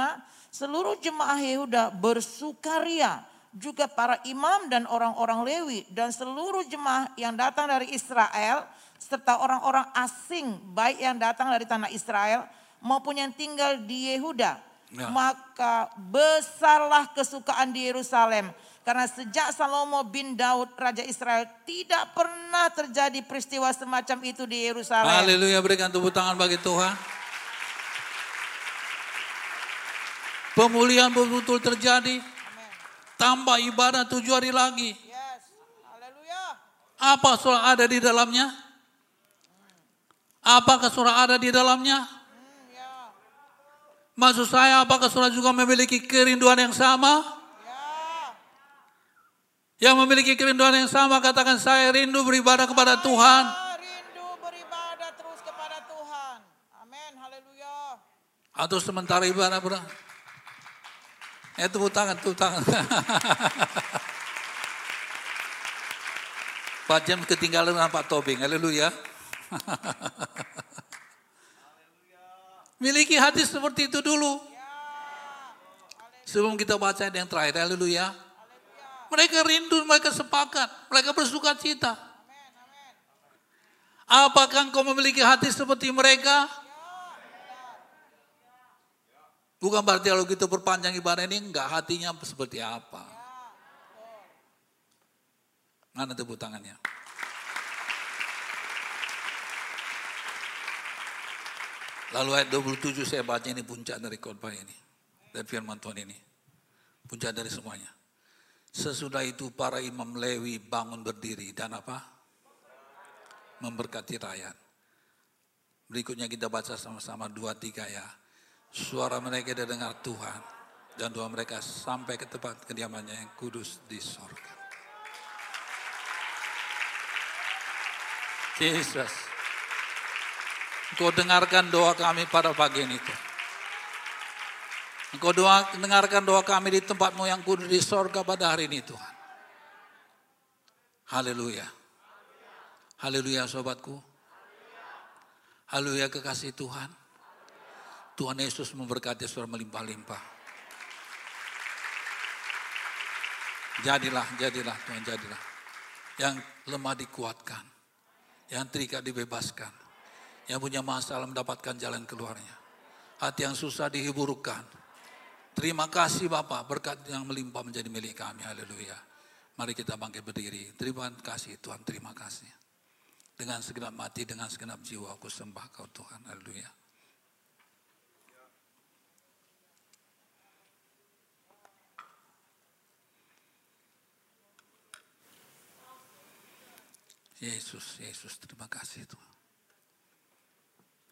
seluruh jemaah Yehuda bersukaria juga para imam dan orang-orang Lewi dan seluruh jemaah yang datang dari Israel serta orang-orang asing baik yang datang dari tanah Israel maupun yang tinggal di Yehuda. Ya. Maka besarlah kesukaan di Yerusalem Karena sejak Salomo bin Daud, Raja Israel, tidak pernah terjadi peristiwa semacam itu di Yerusalem. Haleluya, berikan tepuk tangan bagi Tuhan. Pemulihan betul-betul terjadi. Tambah ibadah tujuh hari lagi. Yes, haleluya. Apa surah ada di dalamnya? Apakah surah ada di dalamnya? Maksud saya apakah surah juga memiliki kerinduan yang sama? ya. Yang memiliki kerinduan yang sama katakan saya rindu beribadah kepada Tuhan. Rindu beribadah terus kepada Tuhan. Amin, haleluya. Atau sementara ibadah bro. Eh tepuk tangan, tepuk tangan. Pak Jam ketinggalan dengan Pak Tobing, haleluya. Miliki hati seperti itu dulu. Sebelum kita baca yang terakhir, haleluya. Mereka rindu, mereka sepakat, mereka bersuka cita. Apakah engkau memiliki hati seperti mereka? Bukan berarti kalau kita perpanjang ibadah ini enggak hatinya seperti apa. Mana tepuk tangannya? Lalu ayat 27 saya baca ini puncak dari khotbah ini. Dan firman Tuhan ini. Puncak dari semuanya. Sesudah itu para imam Lewi bangun berdiri dan apa? Memberkati rakyat. Berikutnya kita baca sama-sama dua tiga ya. Suara mereka didengar Tuhan. Dan doa mereka sampai ke tempat kediamannya yang kudus di sorga. Yesus. Engkau dengarkan doa kami pada pagi ini Tuhan. Engkau doa, dengarkan doa kami di tempatmu yang kudus di sorga pada hari ini Tuhan. Haleluya. Haleluya sobatku. Haleluya kekasih Tuhan. Tuhan Yesus memberkati suara melimpah-limpah. Jadilah, jadilah Tuhan jadilah. Yang lemah dikuatkan. Yang terikat dibebaskan. Yang punya masalah mendapatkan jalan keluarnya. Hati yang susah dihiburkan. Terima kasih Bapak berkat yang melimpah menjadi milik kami. Haleluya. Mari kita bangkit berdiri. Terima kasih Tuhan, terima kasih. Dengan segenap mati, dengan segenap jiwa aku sembah kau Tuhan. Haleluya. Yesus, Yesus, terima kasih Tuhan. Ikan nama, katakan nama.